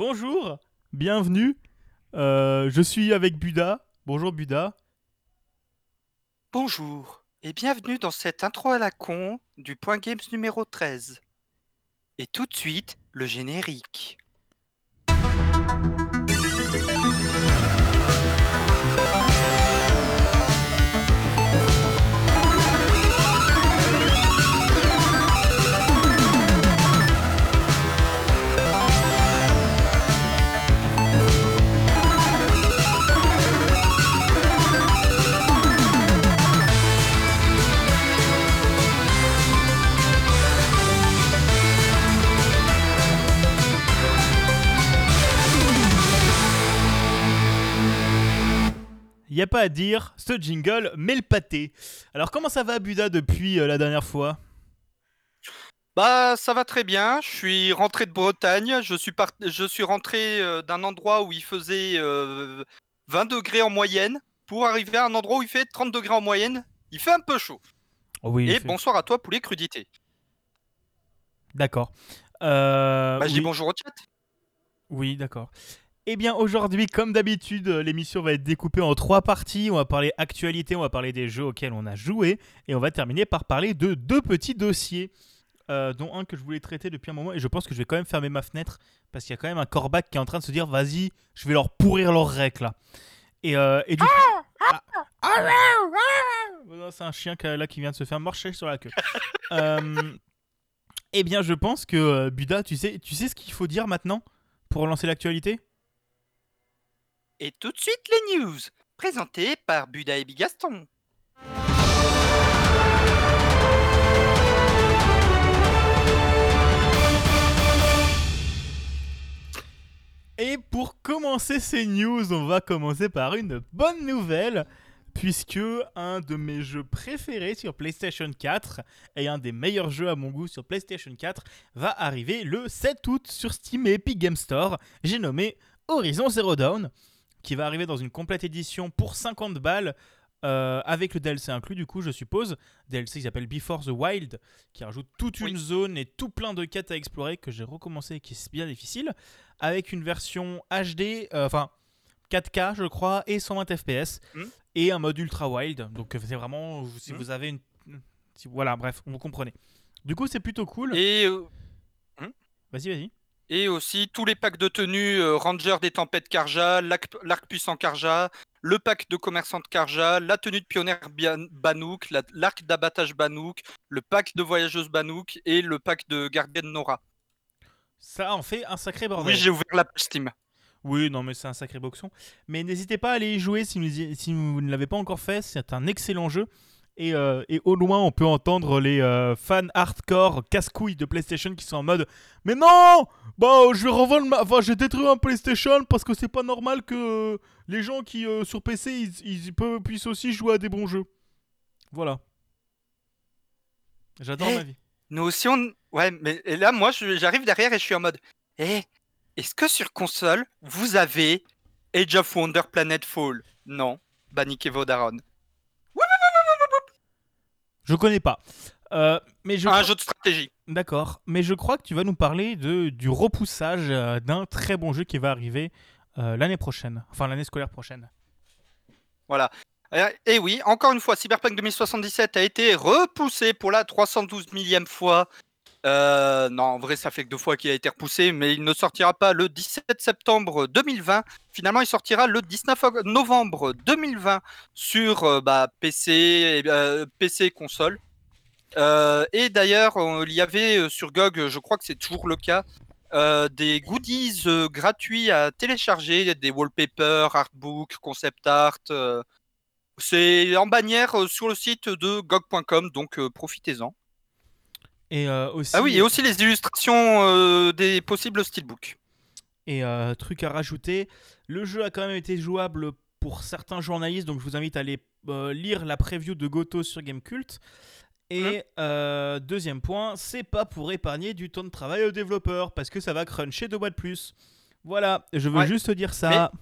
Bonjour, bienvenue. Euh, je suis avec Buda. Bonjour Buda. Bonjour et bienvenue dans cette intro à la con du Point Games numéro 13. Et tout de suite, le générique. Y a pas à dire, ce jingle met le pâté. Alors comment ça va Buda depuis euh, la dernière fois? Bah ça va très bien, je suis rentré de Bretagne, je suis, je suis rentré euh, d'un endroit où il faisait euh, 20 degrés en moyenne pour arriver à un endroit où il fait 30 degrés en moyenne. Il fait un peu chaud. Oh oui. Et il fait- bonsoir à toi poulet crudité. D'accord. Euh, Bah je dis bonjour au chat. Oui, d'accord. Eh bien, aujourd'hui, comme d'habitude, euh, l'émission va être découpée en trois parties. On va parler actualité, on va parler des jeux auxquels on a joué, et on va terminer par parler de deux petits dossiers, euh, dont un que je voulais traiter depuis un moment, et je pense que je vais quand même fermer ma fenêtre, parce qu'il y a quand même un corbac qui est en train de se dire, vas-y, je vais leur pourrir leurs règles, là. Et, euh, et du coup... Ah. Oh non, C'est un chien qui, là, qui vient de se faire marcher sur la queue. Euh, eh bien, je pense que, euh, Buda, tu sais, tu sais ce qu'il faut dire maintenant pour relancer l'actualité? Et tout de suite les news, présentées par Buda et Bigaston. Et pour commencer ces news, on va commencer par une bonne nouvelle, puisque un de mes jeux préférés sur PlayStation 4 et un des meilleurs jeux à mon goût sur PlayStation 4 va arriver le 7 août sur Steam et Epic Game Store. J'ai nommé Horizon Zero Dawn, qui va arriver dans une complète édition pour 50 balles. euh, avec le DLC inclus, du coup, je suppose. DLC qui s'appelle Before the Wild, qui rajoute toute une zone et tout plein de quêtes à explorer que j'ai recommencé et qui est bien difficile avec une version HD, euh, enfin 4K je crois, et 120 FPS, Hmm. et un mode ultra wild. Donc euh, c'est vraiment, si Hmm. vous avez une... si- voilà, bref, vous comprenez. Du coup c'est plutôt cool. Et euh, Vas-y, vas-y. Et aussi tous les packs de tenue euh, Ranger des tempêtes Karja, l'arc puissant Karja, le pack de commerçante Karja, la tenue de pionnière Banouk, la- l'arc d'abattage Banouk, le pack de voyageuse Banouk et le pack de gardienne Nora. Ça en fait un sacré bordel. Oui, j'ai ouvert la page Steam. Oui, non, mais c'est un sacré boxon. Mais n'hésitez pas à aller y jouer si vous, y- si vous ne l'avez pas encore fait. C'est un excellent jeu. Et, euh, et au loin, on peut entendre les euh, fans hardcore casse-couilles de PlayStation qui sont en mode Mais non Bah, je vais revendre ma... Enfin, je vais détruire un PlayStation parce que c'est pas normal que euh, les gens qui, euh, sur PC, ils, ils peuvent, puissent aussi jouer à des bons jeux. Voilà. J'adore Eh, ma vie. Nous aussi, on... Ouais, mais et là, moi, j'arrive derrière et je suis en mode Eh, est-ce que sur console, vous avez Age of Wonder Planetfall Non. Banik et Vodaron. Je connais pas. Euh, mais je Un crois- jeu de stratégie. D'accord, mais je crois que tu vas nous parler de, du repoussage euh, d'un très bon jeu qui va arriver euh, l'année prochaine, enfin l'année scolaire prochaine. Euh, Et oui, encore une fois, Cyberpunk 2077 a été repoussé pour la 312 millième fois. Euh, non, en vrai, ça fait que deux fois qu'il a été repoussé, mais il ne sortira pas le 17 septembre 2020. Finalement, il sortira le 19 oc- novembre 2020 sur euh, bah, PC, et, euh, PC console. Euh, et d'ailleurs, il y avait euh, sur GOG, je crois que c'est toujours le cas, des goodies gratuits à télécharger, des wallpapers, artbooks, concept art. c'est en bannière sur le site de gog.com, donc profitez-en. Et euh, aussi, Ah oui, et aussi les illustrations euh, des possibles steelbooks. et, euh, truc à rajouter, le jeu a quand même été jouable pour certains journalistes, donc je vous invite à aller lire la preview de Goto sur Gamecult. Et euh, deuxième point, c'est pas pour épargner du temps de travail aux développeurs, parce que ça va cruncher deux mois de plus. Voilà, je veux Ouais. juste te dire ça.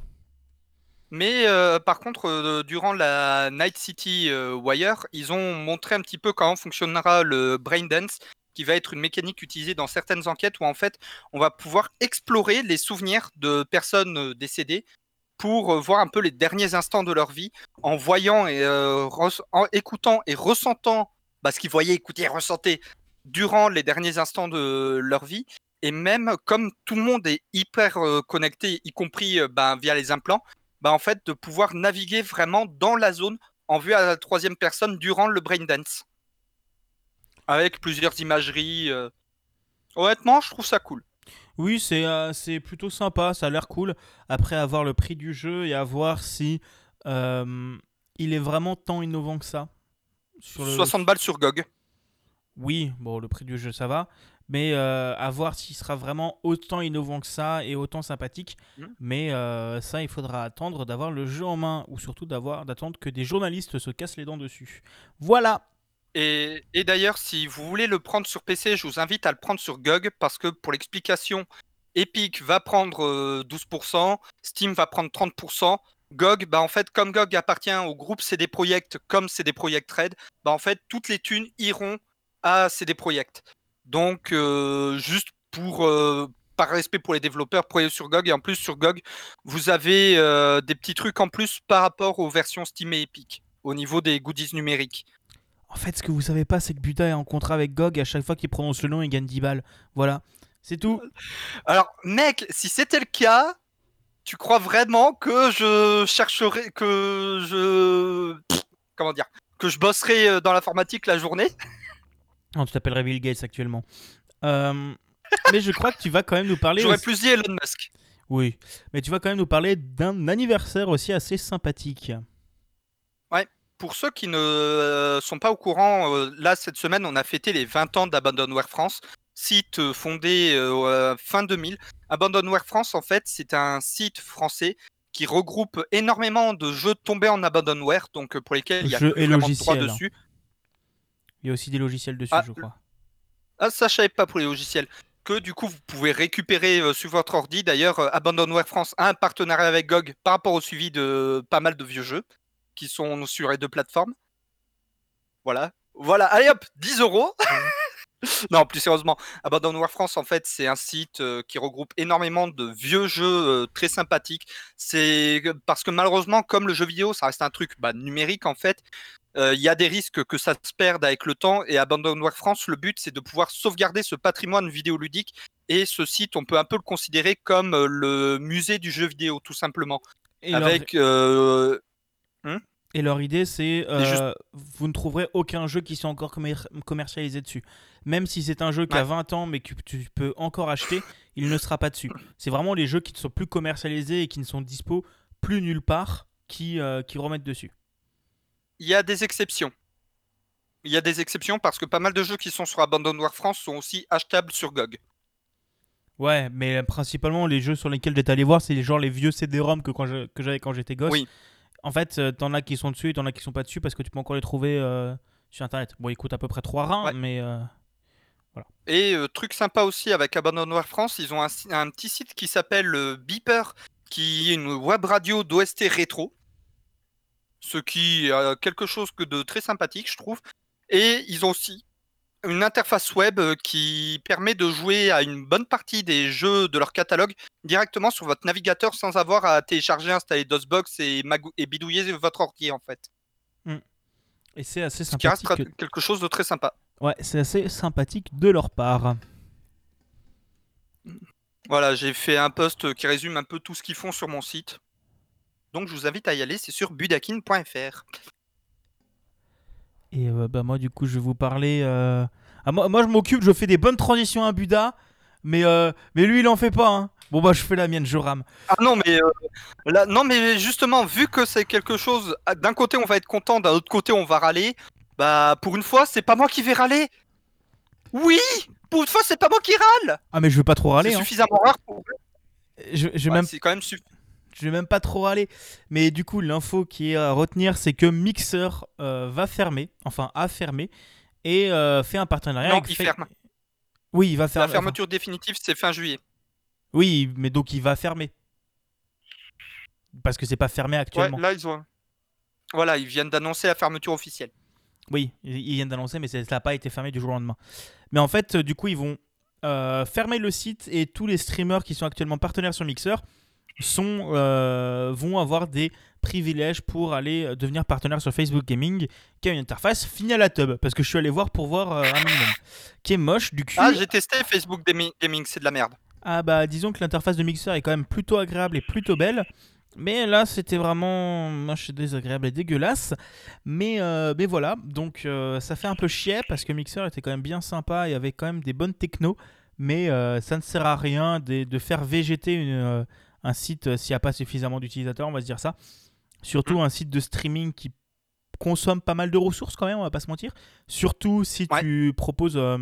Mais euh, par contre, euh, durant la Night City euh, Wire, ils ont montré un petit peu comment fonctionnera le Braindance, qui va être une mécanique utilisée dans certaines enquêtes où en fait on va pouvoir explorer les souvenirs de personnes euh, décédées pour euh, voir un peu les derniers instants de leur vie en voyant et euh, en écoutant et ressentant bah, ce qu'ils voyaient, écoutaient et ressentaient durant les derniers instants de leur vie. Et même comme tout le monde est hyper connecté, y compris bah, via les implants, bah, en fait de pouvoir naviguer vraiment dans la zone en vue à la troisième personne durant le brain dance. Avec plusieurs imageries. Honnêtement, je trouve ça cool. Oui, c'est euh, c'est plutôt sympa, ça a l'air cool. Après avoir le prix du jeu et à voir si euh, il est vraiment tant innovant que ça. Sur 60 balles sur GOG. Oui, bon, le prix du jeu, ça va. Mais euh, à voir s'il sera vraiment autant innovant que ça et autant sympathique. Mmh. Mais ça, il faudra attendre d'avoir le jeu en main ou surtout d'avoir d'attendre que des journalistes se cassent les dents dessus. Voilà. Et, d'ailleurs, si vous voulez le prendre sur PC, je vous invite à le prendre sur GOG parce que pour l'explication, Epic va prendre 12%, euh, Steam va prendre 30%. GOG, bah en fait, comme GOG appartient au groupe CD Projekt comme CD Projekt Red, bah en fait, toutes les thunes iront à CD Projekt. Donc, euh, juste pour, euh, par respect pour les développeurs, prenez sur GOG. Et en plus, sur GOG, vous avez des petits trucs en plus par rapport aux versions Steam et Epic au niveau des goodies numériques. En fait, ce que vous savez pas, c'est que Buta est en contrat avec GOG. À chaque fois qu'il prononce le nom, il gagne 10 balles. Voilà, c'est tout. Alors, mec, si c'était le cas, tu crois vraiment que je chercherais, que je. Comment dire Que je bosserais euh, dans l'informatique la journée? Non, tu t'appellerais Bill Gates actuellement. Euh, mais je crois que tu vas quand même nous parler. J'aurais plus dit Elon Musk. Oui, mais tu vas quand même nous parler d'un anniversaire aussi assez sympathique pour ceux qui ne euh, sont pas au courant, euh, là, cette semaine, on a fêté les 20 ans d'Abandonware France, site euh, fondé fin 2000. Abandonware France, en fait, c'est un site français qui regroupe énormément de jeux tombés en abandonware, donc pour lesquels il y a jeux et logiciels. dessus. Il y a aussi des logiciels dessus, ah, je crois. Ah, ça, je savais pas pour les logiciels. Que du coup, vous pouvez récupérer sur votre ordi. D'ailleurs, Abandonware France a un partenariat avec GOG par rapport au suivi de pas mal de vieux jeux qui sont sur les deux plateformes. Voilà. Voilà, allez hop, 10 euros. non, plus sérieusement, Abandonware France, en fait, c'est un site euh, qui regroupe énormément de vieux jeux euh, très sympathiques. C'est parce que malheureusement, comme le jeu vidéo, ça reste un truc bah, numérique, en fait, euh, il y a des risques que ça se perde avec le temps. Et Abandonware France, le but, c'est de pouvoir sauvegarder ce patrimoine vidéoludique. Et ce site, on peut un peu le considérer comme le musée du jeu vidéo, tout simplement. Et avec Hmm et leur idée, c'est euh, vous ne trouverez aucun jeu qui soit encore commercialisé dessus. Même si c'est un jeu qui a 20 ans mais que tu peux encore acheter, il ne sera pas dessus. C'est vraiment les jeux qui ne sont plus commercialisés et qui ne sont dispo plus nulle part qui, euh, qui remettent dessus. Il y a des exceptions. Il y a des exceptions parce que pas mal de jeux qui sont sur Abandonware France sont aussi achetables sur GOG. Ouais, mais principalement les jeux sur lesquels j'étais allé voir, c'est genre les vieux CD-ROM que j'avais quand j'étais gosse. Oui. En fait, euh, t'en as qui sont dessus et t'en as qui sont pas dessus parce que tu peux encore les trouver euh, sur internet. Bon, ils coûtent à peu près 3 reins, mais euh, voilà. Et truc sympa aussi avec Abandonware France, ils ont un, petit site qui s'appelle Beeper, qui est une web radio d'OST rétro. Ce qui est quelque chose de très sympathique, je trouve. Et ils ont aussi une interface web euh, qui permet de jouer à une bonne partie des jeux de leur catalogue directement sur votre navigateur sans avoir à télécharger, installer DOSBox et, et bidouiller votre ordi en fait. Hmm. Et c'est assez sympathique. Ce qui reste quelque chose de très sympa. Ouais, c'est assez sympathique de leur part. Voilà, j'ai fait un post qui résume un peu tout ce qu'ils font sur mon site. Donc je vous invite à y aller, c'est sur budakin.fr. Et euh, bah, moi, du coup, je vais vous parler. Euh, ah, moi, moi, je m'occupe, je fais des bonnes transitions à Buda, mais, euh, mais lui, il en fait pas. Hein. Bon, bah, je fais la mienne, je rame. Ah non, mais, là, non, mais justement, vu que c'est quelque chose. Ah, d'un côté, on va être content, d'un autre côté, on va râler. Bah, pour une fois, c'est pas moi qui vais râler. Oui Pour une fois, c'est pas moi qui râle Ah, mais je veux pas trop râler. C'est hein. suffisamment rare pour. Je, je même... C'est quand même suffisant je vais même pas trop râler. Mais du coup, l'info qui est à retenir, c'est que Mixer euh, va fermer, enfin a fermé, et euh, fait un partenariat non, avec. Il ferme. Oui, il va fermer. La fermeture définitive, c'est fin juillet. Oui, mais donc il va fermer. Parce que c'est pas fermé actuellement. Ouais, là, ils ont. Voilà, ils viennent d'annoncer la fermeture officielle. Oui, ils viennent d'annoncer, mais ça n'a pas été fermé du jour au lendemain. Mais en fait, du coup, ils vont euh, fermer le site et tous les streamers qui sont actuellement partenaires sur Mixer sont, euh, vont avoir des privilèges pour aller devenir partenaire sur Facebook Gaming, qui a une interface finie à la tub. Parce que je suis allé voir pour voir euh, un minimum. Qui est moche, du cul. Ah, j'ai testé Facebook Gami- Gaming, c'est de la merde. Ah bah disons que l'interface de Mixer est quand même plutôt agréable et plutôt belle. Mais là c'était vraiment moche désagréable et dégueulasse. Mais, euh, mais voilà, donc euh, ça fait un peu chier parce que Mixer était quand même bien sympa et avait quand même des bonnes technos. Mais euh, ça ne sert à rien de, de faire végéter une, euh, un site euh, s'il n'y a pas suffisamment d'utilisateurs, on va se dire ça. Surtout un site de streaming qui consomme pas mal de ressources quand même, on va pas se mentir. Surtout si Ouais. tu proposes... euh,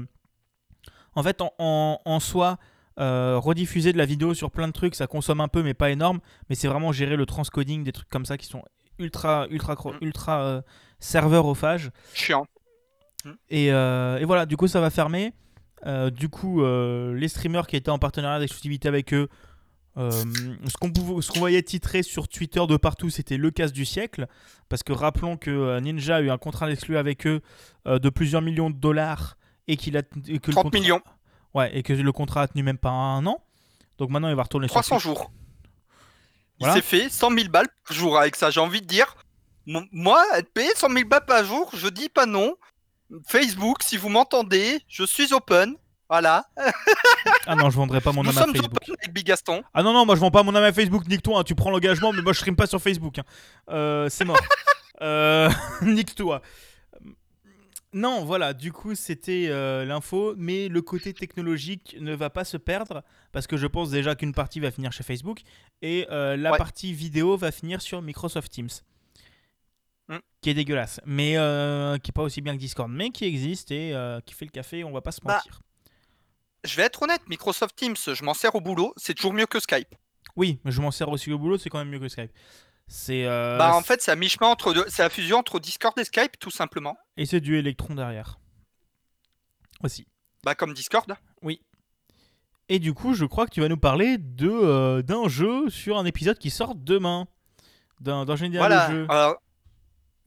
En fait, en, en- en soi, euh, rediffuser de la vidéo sur plein de trucs, ça consomme un peu, mais pas énorme. Mais c'est vraiment gérer le transcoding, des trucs comme ça qui sont ultra, ultra, Mm. ultra euh, serveurophages. Chiant. Et, euh, et voilà, du coup, ça va fermer. Euh, du coup, euh, les streamers qui étaient en partenariat d'exclusivité avec eux, euh, ce qu'on voyait titrer sur Twitter de partout, c'était le casse du siècle. Parce que rappelons que euh, Ninja a eu un contrat d'exclus avec eux euh, de plusieurs millions de dollars et qu'il a et que le 30 contrat- millions. Ouais, et que le contrat a tenu même pas un an. Donc maintenant, il va retourner sur 300 Twitch. jours. Il s'est fait 100 000 balles par jour avec ça. J'ai envie de dire, moi, être payé 100 000 balles par jour, je dis pas non. Facebook, si vous m'entendez, je suis open. Voilà. Ah non, je vendrai pas mon Nous âme à Facebook. avec Big Gaston. Ah non, non, moi je vends pas mon âme à Facebook, nique-toi, hein, tu prends l'engagement, mais moi je stream pas sur Facebook. hein. Euh, c'est mort. euh, nique-toi. Non, voilà, du coup c'était euh, l'info, mais le côté technologique ne va pas se perdre, parce que je pense déjà qu'une partie va finir chez Facebook, et euh, la Ouais. partie vidéo va finir sur Microsoft Teams. Mm. Qui est dégueulasse, mais qui est pas aussi bien que Discord, mais qui existe et qui fait le café, on va pas se Bah, mentir. Je vais être honnête, Microsoft Teams, je m'en sers au boulot, c'est toujours mieux que Skype. Oui, mais je m'en sers aussi au boulot, c'est quand même mieux que Skype. C'est euh, bah en fait, c'est à mi-chemin entre deux, c'est la fusion entre Discord et Skype, tout simplement. Et c'est du électron derrière. Aussi. Bah comme Discord. Et du coup, je crois que tu vas nous parler de euh, d'un jeu sur un épisode qui sort demain. D'un d'un génial Voilà. jeu. alors,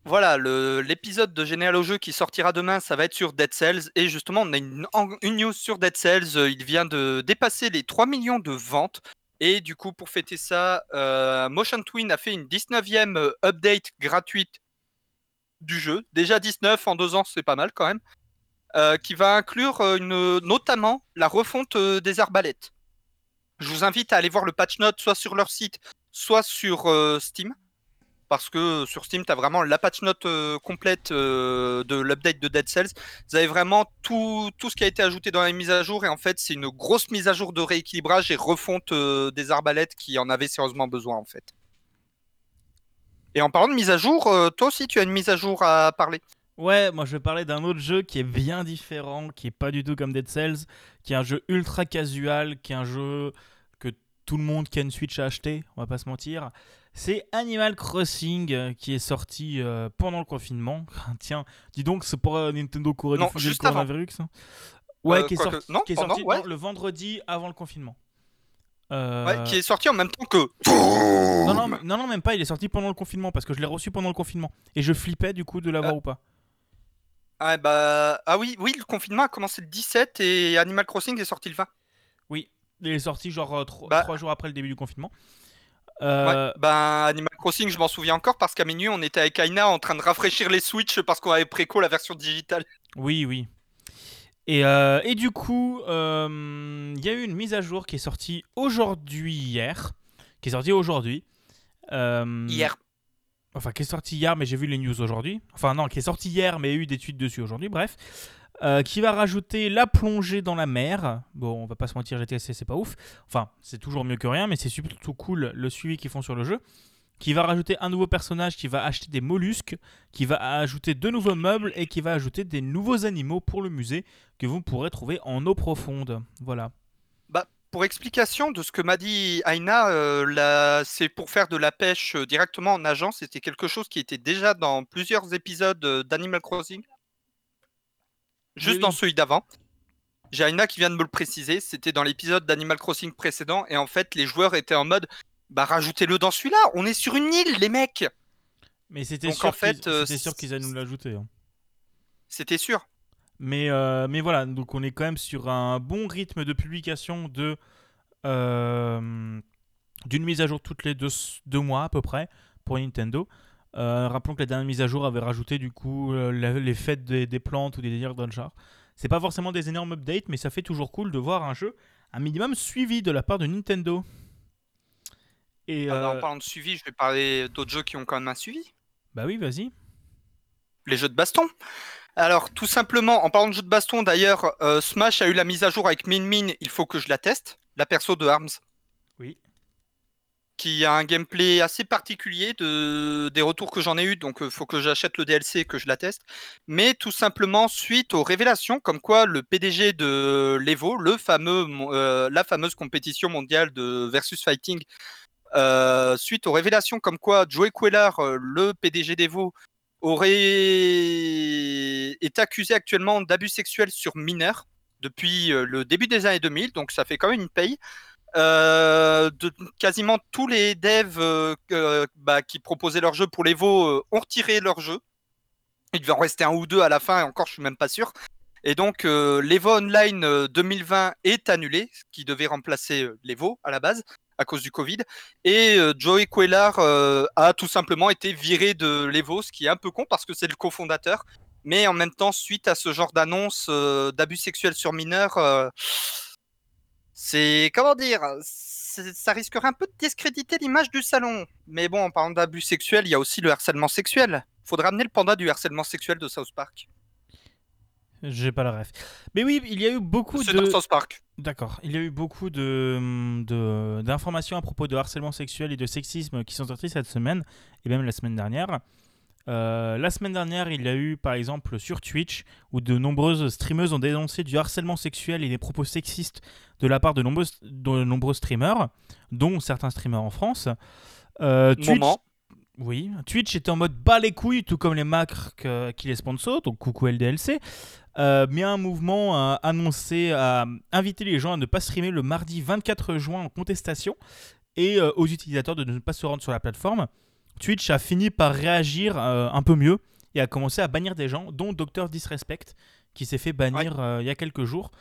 voilà, l'épisode de Général au jeu qui sortira demain, ça va être sur Dead Cells. Et justement, on a une, news sur Dead Cells. euh, Il vient de dépasser les 3 millions de ventes. Et du coup, pour fêter ça, euh, Motion Twin a fait une 19e euh, update gratuite du jeu. Déjà 19 en deux ans, c'est pas mal quand même. Qui va inclure notamment la refonte des arbalètes. Je vous invite à aller voir le patch note soit sur leur site, soit sur Steam. Parce que sur Steam, tu as vraiment la patch note euh, complète euh, de l'update de Dead Cells. Vous avez vraiment tout, tout ce qui a été ajouté dans la mise à jour. Et en fait, c'est une grosse mise à jour de rééquilibrage et refonte euh, des arbalètes qui en avaient sérieusement besoin, en fait. Et en parlant de mise à jour, toi aussi, tu as une mise à jour à parler. Ouais, moi je vais parler d'un autre jeu qui est bien différent, qui est pas du tout comme Dead Cells, qui est un jeu ultra casual, qui est un jeu que tout le monde qui a une Switch a acheté, on va pas se mentir. C'est Animal Crossing euh, qui est sorti euh, pendant le confinement. Tiens, dis donc, c'est pour euh, Nintendo diffusé le juste avant. coronavirus. hein. Ouais, Euh, qui est sorti, non, qui est sorti ouais. non, le vendredi avant le confinement. Ouais, qui est sorti en même temps que. non, non, non, non, même pas, il est sorti pendant le confinement parce que je l'ai reçu pendant le confinement. Et je flippais du coup de l'avoir Ah. ou pas. Ah, bah... ah oui, oui, le confinement a commencé le 17 et Animal Crossing est sorti le 20. Oui, il est sorti genre euh, tro- Bah. trois jours après le début du confinement. Ouais, Euh, ben Animal Crossing, je m'en souviens encore parce qu'à minuit, on était avec Aina en train de rafraîchir les Switch parce qu'on avait préco la version digitale. Oui, oui. Et, euh, et du coup, euh, il y a eu une mise à jour qui est sortie aujourd'hui, hier. Qui est sortie aujourd'hui. Euh, Hier. Enfin, qui est sortie hier, mais j'ai vu les news aujourd'hui. Enfin, non, qui est sortie hier, mais il y a eu des tweets dessus aujourd'hui, bref. Euh, qui va rajouter la plongée dans la mer. Bon, on va pas se mentir, GTSC, c'est pas ouf. Enfin, c'est toujours mieux que rien, mais c'est surtout cool le suivi qu'ils font sur le jeu. Qui va rajouter un nouveau personnage, qui va acheter des mollusques, qui va ajouter de nouveaux meubles et qui va ajouter des nouveaux animaux pour le musée que vous pourrez trouver en eau profonde. Voilà. Pour explication de ce que m'a dit Aina, euh, c'est pour faire de la pêche euh, directement en nageant. C'était quelque chose qui était déjà dans plusieurs épisodes d'Animal Crossing. Juste Oui, dans oui. celui d'avant. J'ai Aina qui vient de me le préciser. C'était dans l'épisode d'Animal Crossing précédent. Et en fait, les joueurs étaient en mode bah rajoutez-le dans celui-là. On est sur une île, les mecs. Mais c'était sûr en fait, qu'ils euh, c'était sûr qu'ils allaient nous l'ajouter. hein. C'était sûr. Mais, euh, mais voilà, donc on est quand même sur un bon rythme de publication de euh, d'une mise à jour toutes les deux, deux, mois à peu près pour Nintendo. Euh, rappelons que la dernière mise à jour avait rajouté du coup les fêtes des, des, plantes ou des délires dans le genre. C'est pas forcément des énormes updates, mais ça fait toujours cool de voir un jeu un minimum suivi de la part de Nintendo. Et ah, En parlant de suivi, je vais parler d'autres jeux qui ont quand même un suivi. Bah oui, vas-y. Les jeux de baston. Alors, tout simplement, en parlant de jeux de baston, d'ailleurs, euh, Smash a eu la mise à jour avec Min Min, il faut que je la teste, la perso de Arms. Oui. Qui a un gameplay assez particulier de... des retours que j'en ai eu, donc il euh, faut que j'achète le DLC et que je la teste. Mais tout simplement, suite aux révélations, comme quoi le PDG de l'Evo, le fameux, euh, la fameuse compétition mondiale de versus fighting, suite aux révélations comme quoi Joey Queller, le PDG d'Evo, aurait est accusé actuellement d'abus sexuels sur mineurs depuis euh, le début des années 2000, donc ça fait quand même une paye. Euh, quasiment tous les devs euh, bah, qui proposaient leur jeu pour veaux ont retiré leur jeu. Il devait en rester un ou deux à la fin, et encore je suis même pas sûr. Et donc l'Evo Online 2020 est annulé, qui devait remplacer l'Evo à la base à cause du Covid. Et euh, Joey Quellar euh, a tout simplement été viré de l'Evo, ce qui est un peu con parce que c'est le cofondateur. Mais en même temps, suite à ce genre d'annonce euh, d'abus sexuels sur mineurs, c'est comment dire ça risquerait un peu de discréditer l'image du salon. Mais bon, en parlant d'abus sexuels, il y a aussi le harcèlement sexuel. Faudrait amener le panda du harcèlement sexuel de South Park. J'ai pas la ref. Mais oui, il y a eu beaucoup de. C'est South Park. D'accord. Il y a eu beaucoup de, d'informations à propos de harcèlement sexuel et de sexisme qui sont sorties cette semaine, et même la semaine dernière. Euh, la semaine dernière, il y a eu par exemple sur Twitch où de nombreuses streameuses ont dénoncé du harcèlement sexuel et des propos sexistes de la part de nombreux, de nombreux streamers, dont certains streamers en France. Euh, Twitch, oui, Twitch était en mode bas les couilles, tout comme les marques qui les sponsorent, donc coucou LDLC. Euh, mais un mouvement a annoncé, a invité les gens à ne pas streamer le mardi 24 juin en contestation et euh, aux utilisateurs de ne pas se rendre sur la plateforme. Twitch a fini par réagir euh, un peu mieux et a commencé à bannir des gens, dont Dr Disrespect, qui s'est fait bannir il y a quelques jours.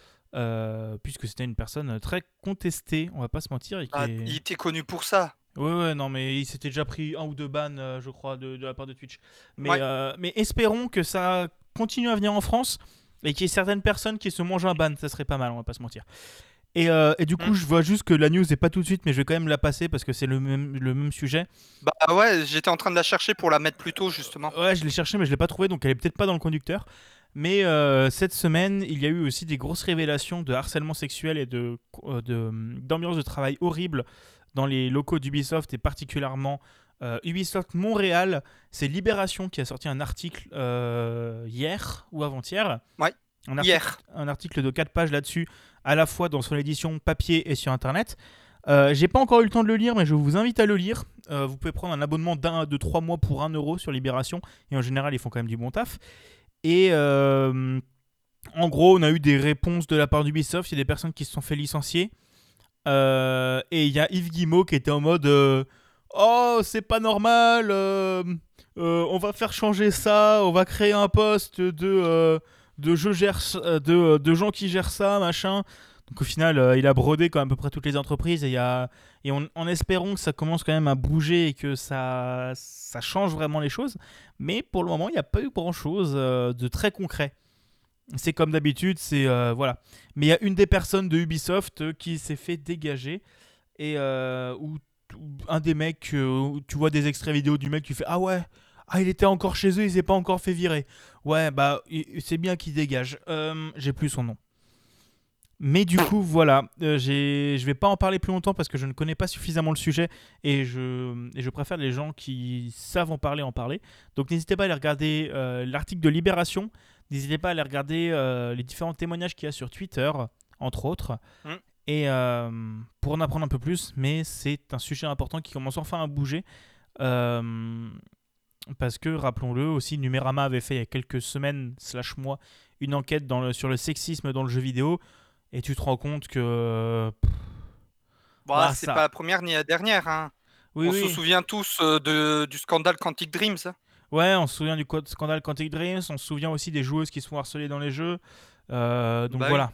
puisque c'était une personne très contestée, on va pas se mentir. Ah, il était connu pour ça. Ouais, ouais, non, mais il s'était déjà pris un ou deux bans, euh, je crois, de, la part de Twitch. Mais, euh, mais espérons que ça continue à venir en France et qu'il y ait certaines personnes qui se mangent un ban. Ça serait pas mal, on va pas se mentir. Et, euh, et du coup, mm. je vois juste que la news est pas tout de suite, mais je vais quand même la passer parce que c'est le même, le même sujet. Bah ouais, j'étais en train de la chercher pour la mettre plus tôt, justement. Ouais, je l'ai cherché, mais je l'ai pas trouvée, donc elle est peut-être pas dans le conducteur. Mais cette semaine, il y a eu aussi des grosses révélations de harcèlement sexuel et de, d'ambiance de travail horrible dans les locaux d'Ubisoft et particulièrement euh, Ubisoft Montréal. C'est Libération qui a sorti un article euh, hier ou avant-hier. Ouais. Un article, hier. Un article de 4 pages là-dessus, à la fois dans son édition papier et sur Internet. Euh, j'ai pas encore eu le temps de le lire, mais je vous invite à le lire. Euh, vous pouvez prendre un abonnement de 3 mois pour 1 euro sur Libération. Et en général, ils font quand même du bon taf. Et en gros, on a eu des réponses de la part d'Ubisoft. Il y a des personnes qui se sont fait licencier. Euh, et il y a Yves Guimau qui était en mode euh, Oh, c'est pas normal, euh, on va faire changer ça, on va créer un poste de, de, je gère, de, de gens qui gèrent ça, machin. Donc au final, il a brodé quand à peu près toutes les entreprises et, y a, et en espérant que ça commence quand même à bouger et que ça, ça change vraiment les choses. Mais pour le moment, il n'y a pas eu grand-chose de très concret. C'est comme d'habitude, c'est euh, voilà. Mais il y a une des personnes de Ubisoft euh, qui s'est fait dégager et euh, où un des mecs, où tu vois des extraits vidéo du mec qui fait ah ouais, ah il était encore chez eux, il s'est pas encore fait virer. Ouais bah c'est bien qu'il dégage. J'ai plus son nom. Mais du coup, voilà, euh, je vais pas en parler plus longtemps parce que je ne connais pas suffisamment le sujet et je, et je préfère les gens qui savent en parler en parler. Donc n'hésitez pas à aller regarder l'article de Libération N'hésitez pas à aller regarder euh, les différents témoignages qu'il y a sur Twitter, entre autres. Mm. Et euh, pour en apprendre un peu plus, mais c'est un sujet important qui commence enfin à bouger. Euh, parce que, rappelons-le, aussi, Numérama avait fait il y a quelques semaines, slash mois, une enquête dans le, sur le sexisme dans le jeu vidéo. Et tu te rends compte que. bah, c'est pas la première ni la dernière. Hein. On se souvient tous de, du scandale Quantic Dreams. Ouais, on se souvient du scandale Quantic Dreams, on se souvient aussi des joueuses qui se font harceler dans les jeux. Euh, donc Bah oui. voilà.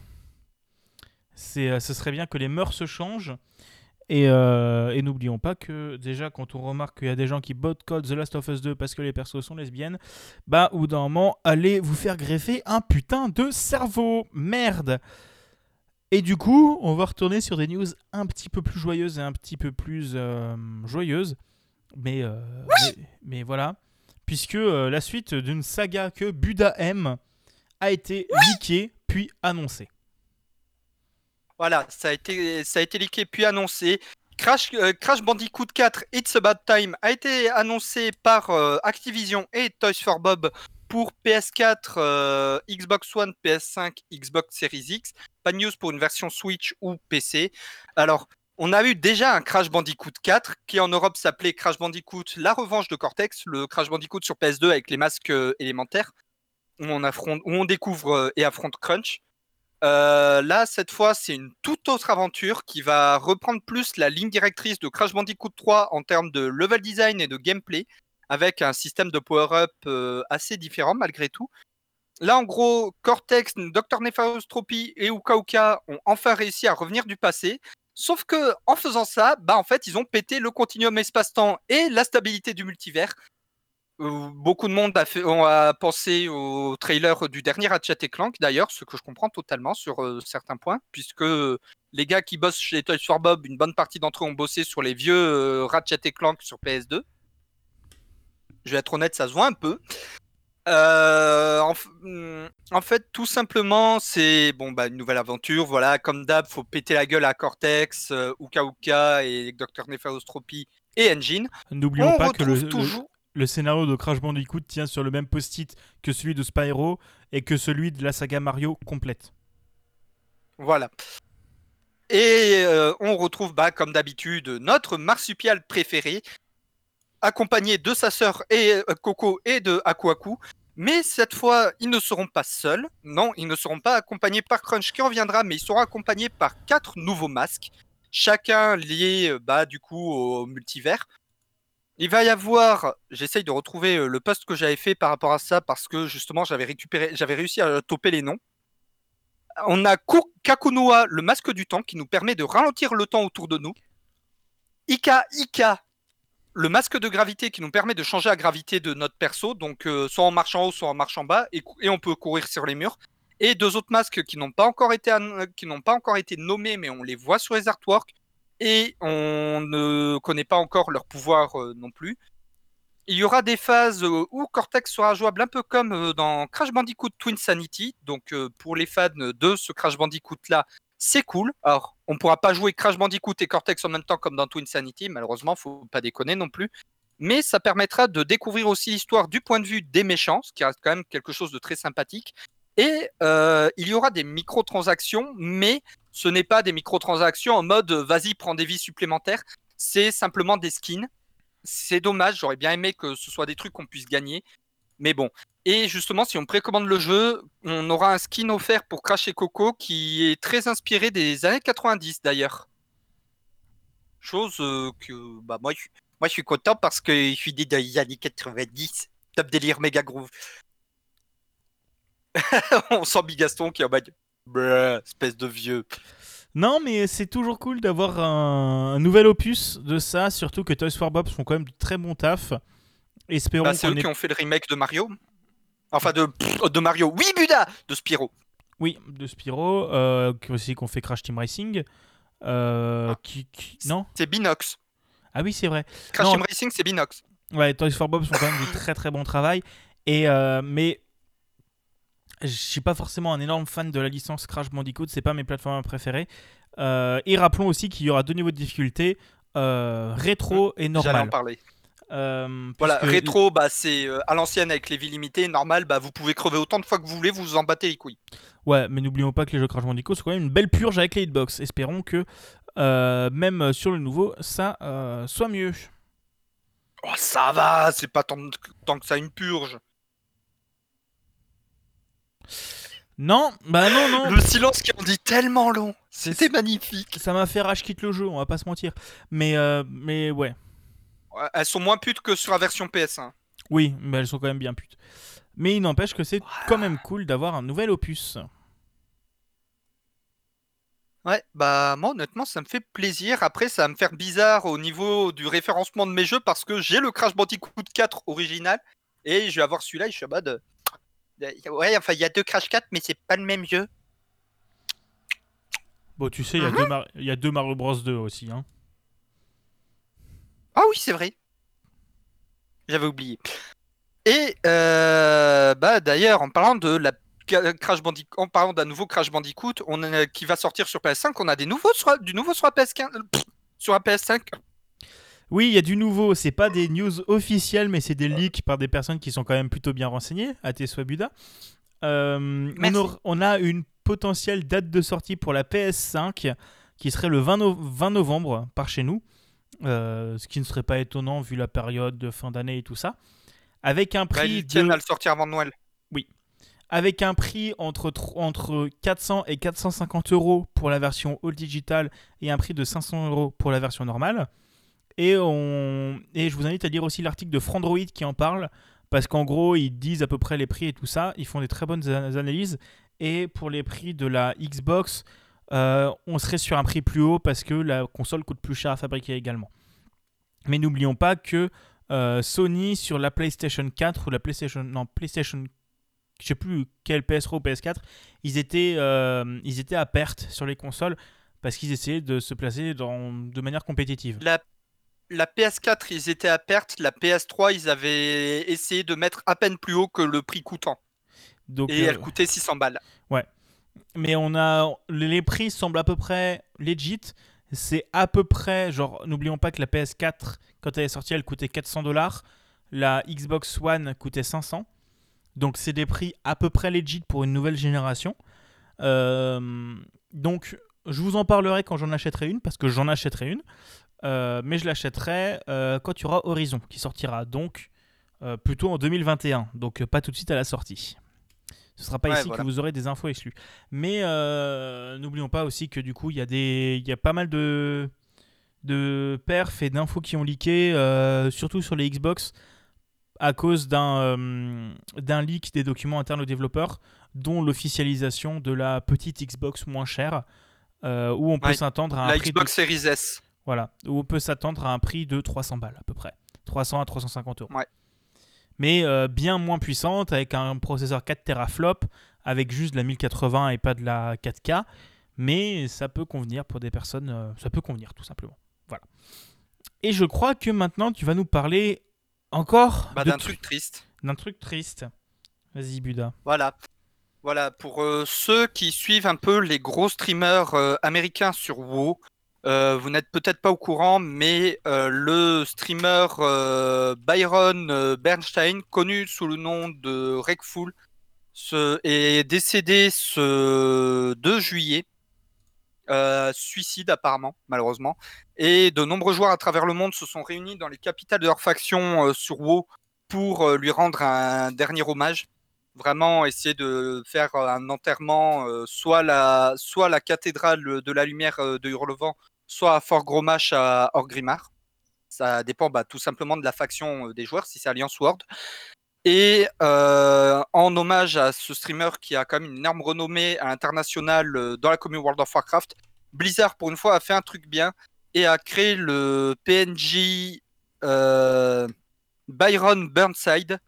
C'est, euh, ce serait bien que les mœurs se changent. Et, euh, et n'oublions pas que déjà quand on remarque qu'il y a des gens qui boycottent The Last of Us 2 parce que les persos sont lesbiennes, bah au bout d'un moment, allez vous faire greffer un putain de cerveau. Merde. Et du coup, on va retourner sur des news un petit peu plus joyeuses et un petit peu plus euh, joyeuses. Mais, euh, mais, mais voilà. Puisque la suite d'une saga que Buda aime a été leakée puis annoncée. Voilà, ça a été, ça leaké puis annoncé. Crash, euh, Bandicoot 4 It's About Time a été annoncé par euh, Activision et Toys for Bob pour PS4, euh, Xbox One, PS5, Xbox Series X. Pas de news pour une version Switch ou PC. Alors, on a eu déjà un Crash Bandicoot 4 qui en Europe s'appelait Crash Bandicoot La Revanche de Cortex, le Crash Bandicoot sur PS2 avec les masques élémentaires, où on, découvre et affronte Crunch. Euh, là, cette fois, c'est une toute autre aventure qui va reprendre plus la ligne directrice de Crash Bandicoot 3 en termes de level design et de gameplay, avec un système de power-up euh, assez différent malgré tout. Là, en gros, Cortex, Dr. Nephastropy et Uka Uka ont enfin réussi à revenir du passé. Sauf que, en faisant ça, bah, en fait, ils ont pété le continuum espace-temps et la stabilité du multivers. Beaucoup de monde a, fait, ont a pensé au trailer du dernier Ratchet et Clank, d'ailleurs, ce que je comprends totalement sur euh, certains points, puisque les gars qui bossent chez Toys for Bob, une bonne partie d'entre eux ont bossé sur les vieux euh, Ratchet et Clank sur PS2. Je vais être honnête, ça se voit un peu. Euh, en, hum, en fait, tout simplement, c'est bon, bah, une nouvelle aventure. Voilà, comme d'hab, faut péter la gueule à Cortex, euh, Uka Uka et Dr. Nephastropy et Engine. N'oublions On pas que le- toujours. Le scénario de Crash Bandicoot tient sur le même post-it que celui de Spyro et que celui de la saga Mario complète. Voilà. Et euh, on retrouve, bah, comme d'habitude, notre marsupial préféré, accompagné de sa sœur et euh, Coco et de Akuaku. Mais cette fois, ils ne seront pas seuls. Non, ils ne seront pas accompagnés par Crunch qui reviendra, mais ils seront accompagnés par quatre nouveaux masques, chacun lié, euh, bah, du coup, au multivers. Il va y avoir, j'essaye de retrouver euh, le post que j'avais fait par rapport à ça parce que justement j'avais récupéré, j'avais réussi à toper les noms. On a Ku- Kakunoa, le masque du temps, qui nous permet de ralentir le temps autour de nous. Ika Ika, le masque de gravité qui nous permet de changer la gravité de notre perso, donc euh, soit en marche en haut, soit en marche en bas, et, on peut courir sur les murs. Et deux autres masques qui n'ont pas encore été nommés, mais on les voit sur les artworks et on ne connaît pas encore leur pouvoir euh, non plus. Il y aura des phases euh, où Cortex sera jouable un peu comme euh, dans Crash Bandicoot Twin Sanity. Donc pour les fans de ce Crash Bandicoot là, c'est cool. Alors, on pourra pas jouer Crash Bandicoot et Cortex en même temps comme dans Twin Sanity, malheureusement, faut pas déconner non plus. Mais ça permettra de découvrir aussi l'histoire du point de vue des méchants, ce qui reste quand même quelque chose de très sympathique. Et il y aura des microtransactions, mais ce n'est pas des microtransactions en mode euh, vas-y, prends des vies supplémentaires. C'est simplement des skins. C'est dommage, j'aurais bien aimé que ce soit des trucs qu'on puisse gagner. Mais bon. Et justement, si on précommande le jeu, on aura un skin offert pour Crash et Coco qui est très inspiré des années 90 d'ailleurs. Chose euh, que bah, moi, je, suis content parce que je suis né dans années 90. Top délire méga groove. on sent Bigaston qui est en Bruh, espèce de vieux. Non, mais c'est toujours cool d'avoir un, un nouvel opus de ça, surtout que Toys for Bob font quand même du très bon taf. Espérons Bah, c'est eux qui ont fait le remake de Mario. Enfin, de, de Mario. Oui, Buda De Spyro. Oui, de Spyro, euh, qui aussi qu'on fait Crash Team Racing. euh, Ah. qui, qui- Non? C'est Binox. Ah oui, c'est vrai. Crash Non. Team Racing, c'est Binox. Ouais, Toys for Bob font quand même du très très bon travail. Et euh, mais je suis pas forcément un énorme fan de la licence Crash Bandicoot, c'est pas mes plateformes préférées. Euh, et rappelons aussi qu'il y aura deux niveaux de difficulté, euh, rétro et J'allais en normal. parler. Euh, Voilà, puisque- rétro, bah, c'est à l'ancienne avec les vies limitées. Normal, bah, vous pouvez crever autant de fois que vous voulez, vous vous en battez les couilles. Ouais, mais n'oublions pas que les jeux Crash Bandicoot sont quand même une belle purge avec les hitbox. Espérons que même sur le nouveau, ça soit mieux. Oh, ça va, c'est pas tant, tant que ça une purge. Non, bah non, non. Le silence qui en dit tellement long. C'était magnifique. Ça m'a fait rage quitte le jeu, on va pas se mentir. Mais, euh, mais ouais. Elles sont moins putes que sur la version PS1. Oui, mais elles sont quand même bien putes. Mais il n'empêche que c'est quand même cool d'avoir un nouvel opus. Ouais, bah moi honnêtement ça me fait plaisir. Après ça va me faire bizarre au niveau du référencement de mes jeux parce que j'ai le Crash Bandicoot 4 original et je vais avoir celui-là et je suis euh, Ouais, enfin il y a deux Crash 4 mais c'est pas le même jeu. Bon, tu sais, il y, a y a deux Mario Bros 2 aussi. Hein. Ah oui, c'est vrai. J'avais oublié. Et euh, bah d'ailleurs, en parlant de la ca- Crash Bandicoot, en parlant d'un nouveau Crash Bandicoot, on a- qui va sortir sur PS5, on a des nouveaux sur- du nouveau sur la PS15, euh, pff, sur la PS5. Oui, il y a du nouveau. C'est pas des news officielles, mais c'est des leaks par des personnes qui sont quand même plutôt bien renseignées. À Buda. Euh, on, a une potentielle date de sortie pour la PS5 qui serait le 20, no- 20 novembre par chez nous. Euh, ce qui ne serait pas étonnant vu la période de fin d'année et tout ça. Avec un Bah, prix tiennent de- à le sortir avant Noël. avec un prix entre, tr- entre 400 et 450 euros pour la version All Digital et un prix de 500 euros pour la version normale. Et, on... et je vous invite à lire aussi l'article de Frandroid qui en parle, parce qu'en gros, ils disent à peu près les prix et tout ça. Ils font des très bonnes analyses. Et pour les prix de la Xbox, euh, on serait sur un prix plus haut parce que la console coûte plus cher à fabriquer également. Mais n'oublions pas que euh, Sony sur la PlayStation 4 ou la PlayStation non PlayStation je sais plus quel PS3 ou PS4 ils étaient euh, ils étaient à perte sur les consoles parce qu'ils essayaient de se placer dans, de manière compétitive. La, la PS4, ils étaient à perte. La PS3, ils avaient essayé de mettre à peine plus haut que le prix coûtant. Donc Et euh, elle coûtait 600 balles. mais on a les les prix semblent à peu près legit. C'est à peu près genre n'oublions pas que la PS4 quand elle est sortie elle coûtait 400 dollars, la Xbox One coûtait 500. Donc c'est des prix à peu près legit pour une nouvelle génération. Euh, donc je vous en parlerai quand j'en achèterai une parce que j'en achèterai une. Euh, mais je l'achèterai euh, quand il y aura Horizon qui sortira donc euh, plutôt en 2021. Donc pas tout de suite à la sortie. Ce sera pas Ouais, ici voilà. que vous aurez des infos exclues. Mais n'oublions pas aussi que du coup, il y, a des- y a pas mal de, de perfs et d'infos qui ont leaké, surtout sur les Xbox, à cause d'un d'un leak des documents internes aux développeurs, dont l'officialisation de la petite Xbox moins chère, euh, où on peut Ouais, s'attendre à un La prix Xbox de, Series S. voilà, où on peut s'attendre à un prix de 300 balles à peu près, 300 à 350 euros. Ouais. Mais euh, bien moins puissante, avec un processeur 4 teraflops, avec juste de la 1080 et pas de la 4K. Mais ça peut convenir pour des personnes, euh, ça peut convenir tout simplement. Voilà. Et je crois que maintenant tu vas nous parler encore Bah, d'un truc triste. d'un truc triste. Vas-y Buda. Voilà. Voilà, pour euh, ceux qui suivent un peu les gros streamers américains sur WoW, euh, vous n'êtes peut-être pas au courant, mais euh, le streamer euh, Byron Bernstein, connu sous le nom de Rekful, est décédé ce 2 juillet. Suicide apparemment, malheureusement. Et de nombreux joueurs à travers le monde se sont réunis dans les capitales de leur faction sur WoW pour lui rendre un dernier hommage vraiment essayer de faire un enterrement, soit, la, soit la cathédrale de la lumière de Hurlevent, soit à Fort Gromache à Orgrimmar. Ça dépend bah, tout simplement de la faction euh, des joueurs, si c'est Alliance Ward. Et euh, en hommage à ce streamer qui a quand même une énorme renommée à euh, dans la commune World of Warcraft, Blizzard pour une fois a fait un truc bien et a créé le PNJ Byron Burnside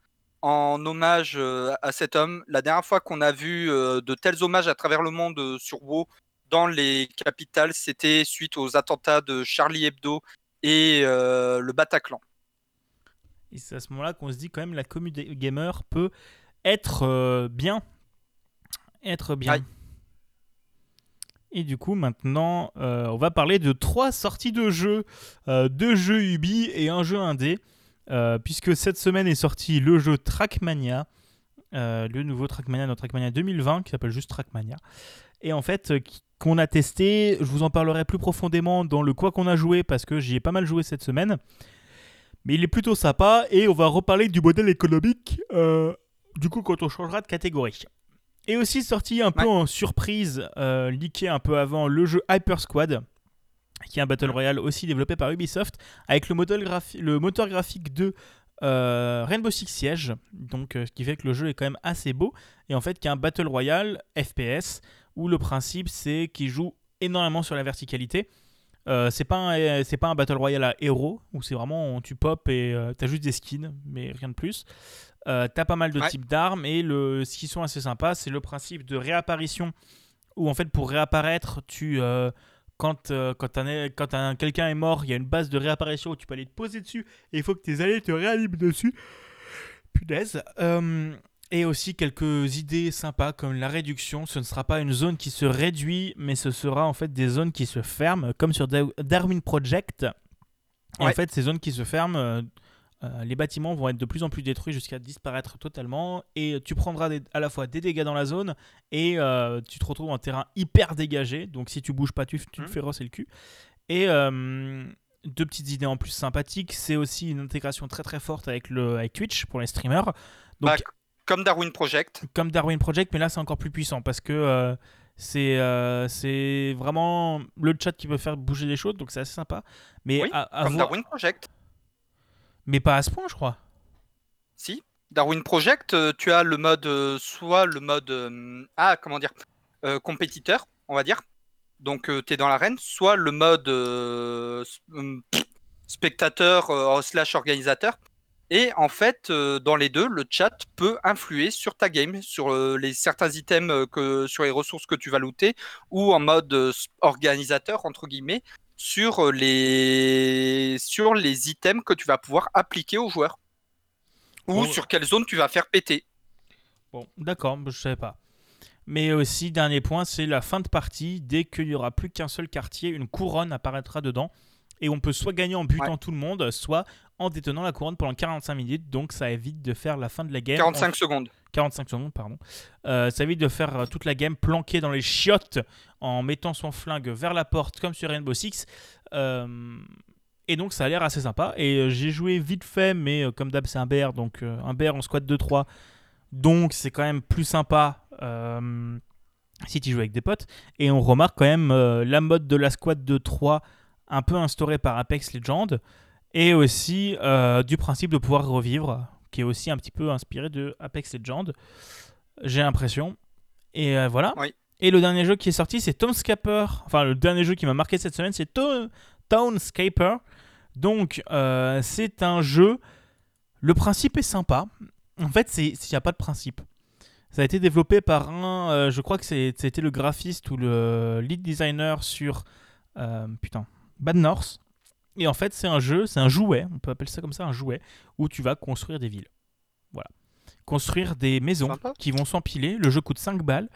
en hommage à cet homme. La dernière fois qu'on a vu de tels hommages à travers le monde sur WoW dans les capitales, c'était suite aux attentats de Charlie Hebdo et euh, le Bataclan. Et c'est à ce moment-là qu'on se dit quand même la communauté gamer peut être euh, bien. Être bien. Aïe. Et du coup, maintenant, euh, on va parler de trois sorties de jeux. Deux jeux Ubi et un jeu indé. Puisque cette semaine est sorti le jeu Trackmania. le nouveau Trackmania, notre Trackmania 2020, qui s'appelle juste Trackmania. Et en fait, euh, qu'on a testé, je vous en parlerai plus profondément dans le quoi qu'on a joué, parce que j'y ai pas mal joué cette semaine. Mais il est plutôt sympa et on va reparler du modèle économique euh, du coup quand on changera de catégorie. Et aussi sorti un peu en surprise, euh, leaké un peu avant, le jeu Hyper Squad, qui est un Battle Royale aussi développé par Ubisoft, avec le, modèle graphi- le moteur graphique de euh, Rainbow Six Siege, donc ce qui fait que le jeu est quand même assez beau, et en fait qui est un Battle Royale FPS, où le principe c'est qu'il joue énormément sur la verticalité. Euh, c'est pas un, c'est pas un battle royale à héros où c'est vraiment tu pop et tu t'as juste des skins mais rien de plus. t'as pas mal de types d'armes et le ce qui sont assez sympas c'est le principe de réapparition où en fait pour réapparaître tu quand, euh, quand, quand quelqu'un est mort, il y a une base de réapparition où tu peux aller te poser dessus et il faut que tes alliés te réaniment dessus. Punaise. Et aussi quelques idées sympas comme la réduction. Ce ne sera pas une zone qui se réduit, mais ce sera en fait des zones qui se ferment, comme sur Darwin Project. En fait, ces zones qui se ferment, euh, euh, les bâtiments vont être de plus en plus détruits jusqu'à disparaître totalement et tu prendras à la fois des dégâts dans la zone et euh, tu te retrouves en terrain hyper dégagé. Donc si tu bouges pas, tu, tu te mmh. fais rosser le cul. Et euh, deux petites idées en plus sympathiques, c'est aussi une intégration très très forte avec, le, avec Twitch pour les streamers. Donc, bah, comme Darwin Project. Comme Darwin Project, mais là c'est encore plus puissant parce que c'est c'est vraiment le chat qui peut faire bouger les choses, donc c'est assez sympa. Mais oui, comme Darwin Project. Mais pas à ce point, je crois. Si. Darwin Project, euh, tu as le mode, euh, soit le mode, euh, ah, comment dire, compétiteur, on va dire. Donc, tu es dans l'arène, soit le mode spectateur slash organisateur. Et en fait, dans les deux, le chat peut influer sur ta game, sur les certains items, que, sur les ressources que tu vas looter, ou en mode organisateur, entre guillemets, sur euh, les, sur les items que tu vas pouvoir appliquer aux joueurs. Ou sur quelle zone tu vas faire péter. Bon, d'accord, je savais pas. Mais aussi, dernier point, c'est la fin de partie. Dès qu'il n'y aura plus qu'un seul quartier, une couronne apparaîtra dedans. Et on peut soit gagner en butant tout le monde, soit en détenant la couronne pendant 45 minutes. Donc ça évite de faire la fin de la game. 45 secondes. 45 secondes, pardon. Euh, ça évite de faire euh, toute la game planquée dans les chiottes en mettant son flingue vers la porte comme sur Rainbow Six. Euh, et donc ça a l'air assez sympa. Et j'ai joué vite fait, mais comme d'hab c'est un BR, donc un BR en squad 2-3. Donc c'est quand même plus sympa si tu joues avec des potes. Et on remarque quand même la mode de la squad 2-3 un peu instaurée par Apex Legends. Et aussi du principe de pouvoir revivre qui est aussi un petit peu inspiré de Apex Legends, j'ai l'impression. Et euh, voilà. Et le dernier jeu qui est sorti, c'est Townscaper. Enfin, le dernier jeu qui m'a marqué cette semaine, c'est Townscaper. Donc, euh, c'est un jeu. Le principe est sympa. En fait, il n'y a pas de principe. Ça a été développé par un. Euh, je crois que c'était le graphiste ou le lead designer sur. putain. Bad North. Et en fait, c'est un jeu, c'est un jouet, on peut appeler ça comme ça, un jouet, où tu vas construire des villes. Voilà. Construire des maisons qui vont s'empiler. Le jeu coûte 5 balles.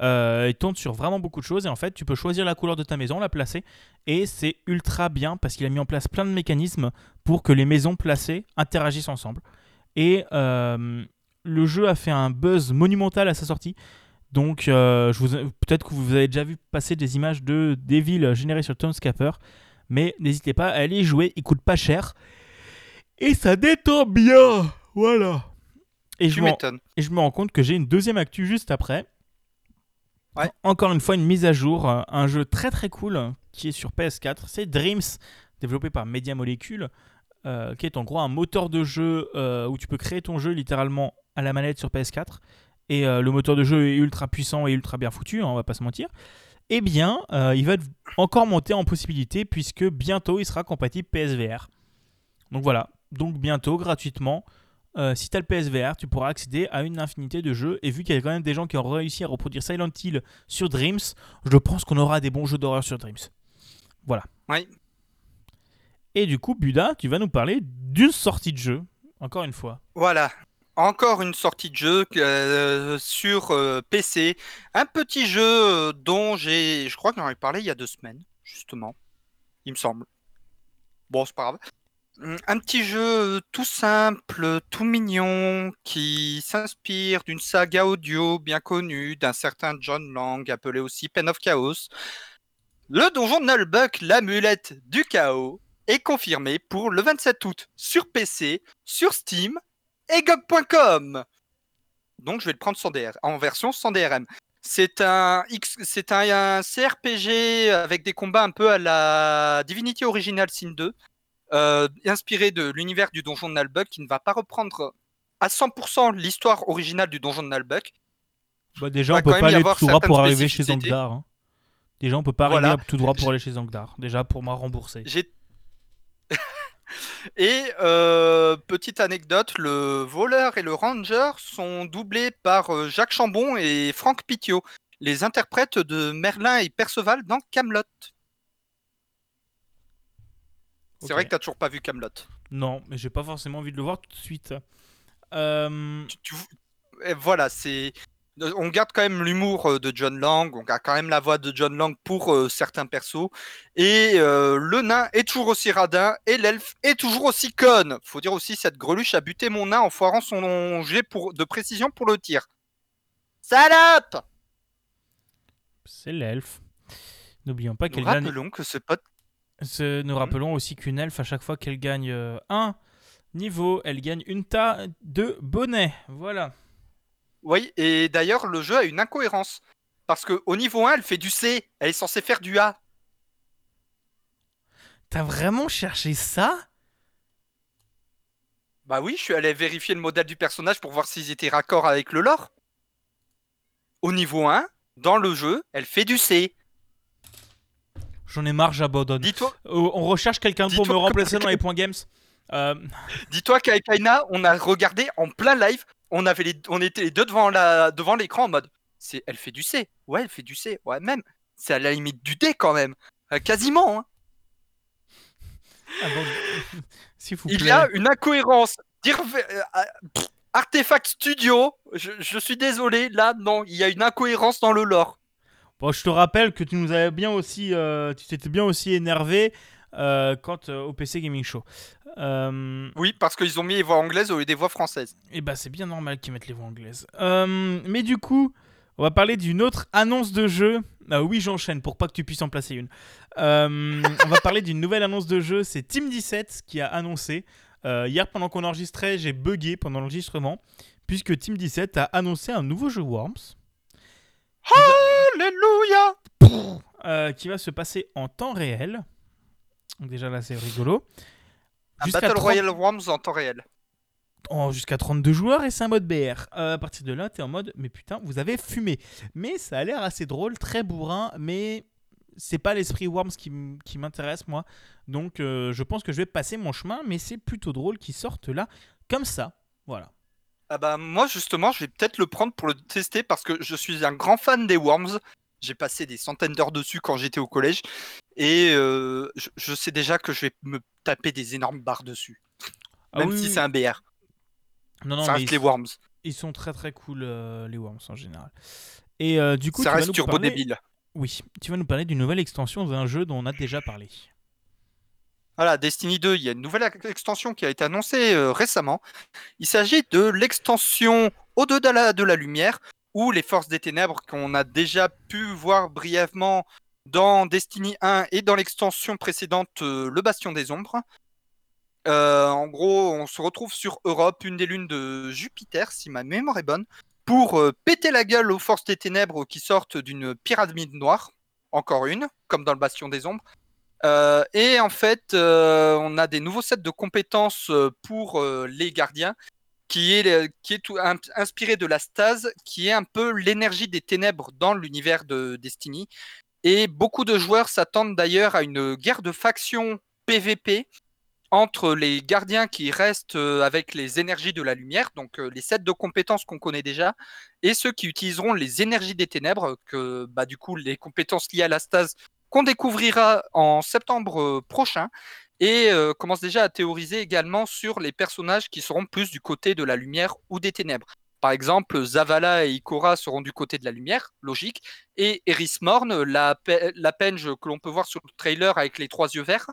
Euh, il tourne sur vraiment beaucoup de choses et en fait tu peux choisir la couleur de ta maison, la placer et c'est ultra bien parce qu'il a mis en place plein de mécanismes pour que les maisons placées interagissent ensemble. Et euh, le jeu a fait un buzz monumental à sa sortie. Donc euh, peut-être que vous avez déjà vu passer des images de des villes générées sur Townscaper. Mais n'hésitez pas à aller y jouer, il coûte pas cher. Et ça détend bien. Voilà. Et je, et je me rends compte que j'ai une deuxième actu juste après. Encore une fois, une mise à jour, euh, un jeu très très cool qui est sur PS4. C'est Dreams, développé par Media Molecule, euh, qui est en gros un moteur de jeu euh, où tu peux créer ton jeu littéralement à la manette sur PS4. Et le moteur de jeu est ultra puissant et ultra bien foutu, hein, on va pas se mentir eh bien, euh, il va encore monter en possibilité puisque bientôt il sera compatible PSVR. Donc voilà, donc bientôt, gratuitement, euh, si tu as le PSVR, tu pourras accéder à une infinité de jeux. Et vu qu'il y a quand même des gens qui ont réussi à reproduire Silent Hill sur Dreams, je pense qu'on aura des bons jeux d'horreur sur Dreams. Voilà. Oui. Et du coup, Buda, tu vas nous parler d'une sortie de jeu, encore une fois. Voilà encore une sortie de jeu euh, sur euh, PC. Un petit jeu euh, dont j'ai, je crois que j'en ai parlé il y a deux semaines, justement. Il me semble. Bon, c'est pas grave. Hum, un petit jeu tout simple, tout mignon, qui s'inspire d'une saga audio bien connue d'un certain John Lang, appelé aussi Pen of Chaos. Le donjon de Nullbuck, l'amulette du chaos, est confirmé pour le 27 août sur PC, sur Steam et Donc je vais le prendre sans DR, en version sans DRM. C'est un, X, c'est un, CRPG avec des combats un peu à la Divinity Original Sin 2. euh, inspiré de l'univers du donjon de Nalbuck, qui ne va pas reprendre à 100% l'histoire originale du donjon de Nalbuck. Bah, déjà, on peut pas aller tout droit pour arriver chez. Zangdar. hein. Déjà, on peut pas Voilà. arriver tout droit pour aller chez Zangdar. Déjà, pour moi, rembourser. J'ai et euh, petite anecdote, le voleur et le ranger sont doublés par euh, Jacques Chambon et Franck Pitiot, les interprètes de Merlin et Perceval dans Camelot. C'est vrai que t'as toujours pas vu Camelot. Non, mais j'ai pas forcément envie de le voir tout de suite. Euh, Tu- tu- et voilà, c'est. On garde quand même l'humour euh, de John Lang, on garde quand même la voix de John Lang pour euh, certains persos. Et euh, le nain est toujours aussi radin et l'elfe est toujours aussi conne. Faut dire aussi, cette greluche a buté mon nain en foirant son jet pour, de précision pour le tir. Salope C'est l'elfe. N'oublions pas qu'elle gagne. rappelons que ce pote. Ce- Nous rappelons aussi qu'une elfe, à chaque fois qu'elle gagne euh, un niveau, elle gagne une tas de bonnets. Voilà. Oui, et d'ailleurs, le jeu a une incohérence. Parce qu'au niveau 1, elle fait du C, elle est censée faire du A. T'as vraiment cherché ça? Bah oui, je suis allé vérifier le modèle du personnage pour voir s'ils étaient raccord avec le lore. Au niveau 1, dans le jeu, elle fait du C. J'en ai marre, j'abandonne. Dis-toi Euh, on recherche quelqu'un pour me que- remplacer dans les points games. Euh, dis-toi qu'avec Aina, on a regardé en plein live, on, avait les, on était les deux devant, la, devant l'écran en mode c'est, elle fait du C. Ouais, elle fait du C. Ouais, même. C'est à la limite du D quand même. Euh, quasiment. hein. vous Il plaît. y a une incohérence. Euh, euh, Artefact Studio, je, je suis désolé, là, non, il y a une incohérence dans le lore. Bon, je te rappelle que tu nous avais bien aussi, euh, tu t'étais bien aussi énervé euh, quand euh, au PC Gaming Show. Euh, Oui, parce qu'ils ont mis les voix anglaises au lieu des voix françaises. et bah c'est bien normal qu'ils mettent les voix anglaises. Euh, mais du coup, on va parler d'une autre annonce de jeu. Ah oui, j'enchaîne pour pas que tu puisses en placer une. Euh, on va parler d'une nouvelle annonce de jeu. C'est Team 17 qui a annoncé. Hier, pendant qu'on enregistrait, j'ai bugué pendant l'enregistrement puisque Team 17 a annoncé un nouveau jeu Worms. Alléluia qui va se passer en temps réel. Donc déjà là c'est rigolo. Un Battle 30 Royale Worms en temps réel. Oh, jusqu'à 32 joueurs et c'est un mode BR. Euh, à partir de là, t'es en mode mais putain, vous avez fumé. Mais ça a l'air assez drôle, très bourrin, mais c'est pas l'esprit Worms qui m'intéresse moi. Donc euh, je pense que je vais passer mon chemin, mais c'est plutôt drôle qu'ils sortent là comme ça. Voilà. Ah bah moi justement, je vais peut-être le prendre pour le tester parce que je suis un grand fan des Worms. J'ai passé des centaines d'heures dessus quand j'étais au collège et euh, je, je sais déjà que je vais me taper des énormes barres dessus, Ah même oui, si oui. c'est un BR. Non, non, ça reste les Worms, ils sont très très cool euh, les Worms en général. Et euh, du coup, ça tu vas reste nous turbo parler- débile. Oui, tu vas nous parler d'une nouvelle extension d'un jeu dont on a déjà parlé. Voilà, Destiny 2, il y a une nouvelle extension qui a été annoncée récemment. Il s'agit de l'extension Au-delà de la lumière, ou les forces des ténèbres qu'on a déjà pu voir brièvement dans Destiny 1 et dans l'extension précédente, euh, Le Bastion des Ombres. Euh, en gros, on se retrouve sur Europe, une des lunes de Jupiter, si ma mémoire est bonne, pour euh, péter la gueule aux forces des ténèbres qui sortent d'une pyramide noire. Encore une, comme dans le Bastion des Ombres. Et en fait, on a des nouveaux sets de compétences pour les gardiens, qui est, euh, inspiré de la stase, qui est un peu l'énergie des ténèbres dans l'univers de Destiny. Et beaucoup de joueurs s'attendent d'ailleurs à une guerre de factions PVP entre les gardiens qui restent euh, avec les énergies de la lumière, donc euh, les sets de compétences qu'on connaît déjà, et ceux qui utiliseront les énergies des ténèbres, que bah, du coup les compétences liées à la stase qu'on découvrira en septembre prochain et euh, commence déjà à théoriser également sur les personnages qui seront plus du côté de la lumière ou des ténèbres. Par exemple, Zavala et Ikora seront du côté de la lumière, logique, et Eris Morn, la, pe- la penge que l'on peut voir sur le trailer avec les trois yeux verts,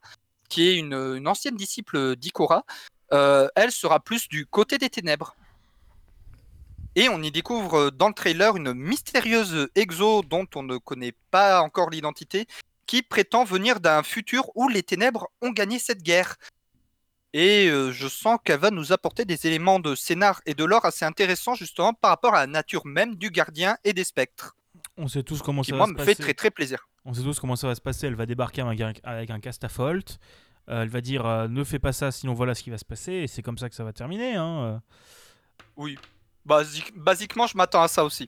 qui est une, une ancienne disciple d'Ikora, euh, elle sera plus du côté des ténèbres. Et on y découvre euh, dans le trailer une mystérieuse exo dont on ne connaît pas encore l'identité, qui prétend venir d'un futur où les ténèbres ont gagné cette guerre. Et euh, je sens qu'elle va nous apporter des éléments de scénar et de lore assez intéressants justement par rapport à la nature même du gardien et des spectres, On sait tous comment qui ça moi va me se fait passer. très très plaisir. On sait tous comment ça va se passer. Elle va débarquer avec un, avec un Castafolt. Euh, elle va dire euh, ne fais pas ça, sinon voilà ce qui va se passer. Et c'est comme ça que ça va terminer. Hein. Oui. Basique- basiquement, je m'attends à ça aussi.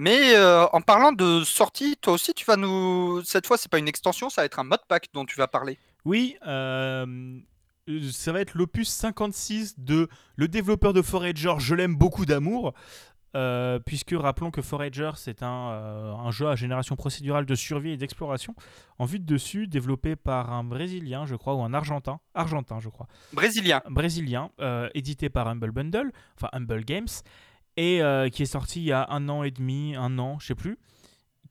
Mais euh, en parlant de sortie, toi aussi, tu vas nous. Cette fois, c'est pas une extension, ça va être un modpack dont tu vas parler. Oui, euh, ça va être l'opus 56 de le développeur de Forager. Je l'aime beaucoup d'amour. euh, puisque rappelons que Forager c'est un, un jeu à génération procédurale de survie et d'exploration en vue de dessus développé par un brésilien je crois ou un argentin argentin je crois Brésilien. brésilien, édité par Humble Bundle, enfin Humble Games, et euh, qui est sorti il y a un an et demi, un an, je sais plus,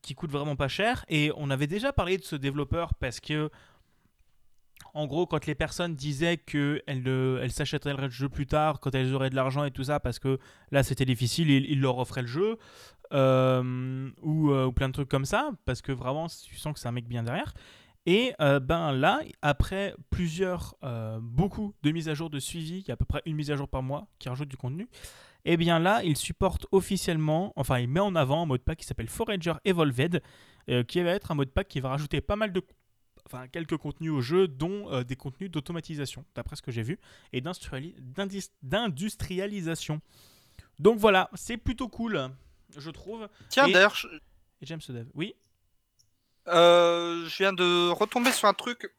qui coûte vraiment pas cher. Et on avait déjà parlé de ce développeur parce que, en gros, quand les personnes disaient qu'elles elles s'achèteraient le jeu plus tard, quand elles auraient de l'argent et tout ça, parce que là c'était difficile, ils, ils leur offraient le jeu, euh, ou, euh, ou plein de trucs comme ça, parce que vraiment, tu sens que c'est un mec bien derrière. Et euh, ben là, après plusieurs, beaucoup de mises à jour de suivi, il y a à peu près une mise à jour par mois qui rajoute du contenu, et bien là, il supporte officiellement, enfin il met en avant un mode pack qui s'appelle Forager Evolved, euh, qui va être un mode pack qui va rajouter pas mal de... Enfin, quelques contenus au jeu, dont euh, des contenus d'automatisation, d'après ce que j'ai vu, et d'industrialisation. Donc voilà, c'est plutôt cool, je trouve. Tiens, Et- d'ailleurs, je... Et James Dev, oui euh, je viens de retomber sur un truc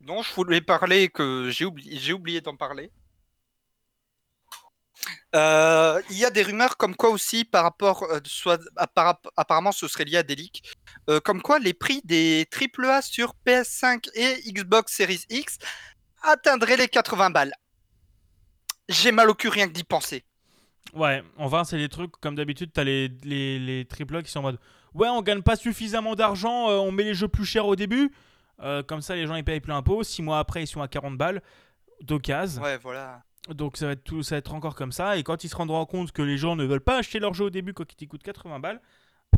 dont je voulais parler et que j'ai oublié, j'ai oublié d'en parler. Euh, Il y a des rumeurs comme quoi aussi par rapport, euh, soit appara- apparemment ce serait lié à des leaks, euh, comme quoi les prix des AAA sur PS5 et Xbox Series X atteindraient les 80 balles. J'ai mal au cul rien que d'y penser. Ouais, enfin, c'est des trucs, comme d'habitude, t'as les, les, les triple A qui sont en mode Ouais, on gagne pas suffisamment d'argent, on met les jeux plus chers au début. Comme ça, les gens ils payent plein impôt. Six mois après, ils sont à 40 balles d'occasion. Ouais, voilà. Donc ça va, être encore comme ça. Et quand ils se rendront compte que les gens ne veulent pas acheter leur jeu au début quand il coûte 80 balles,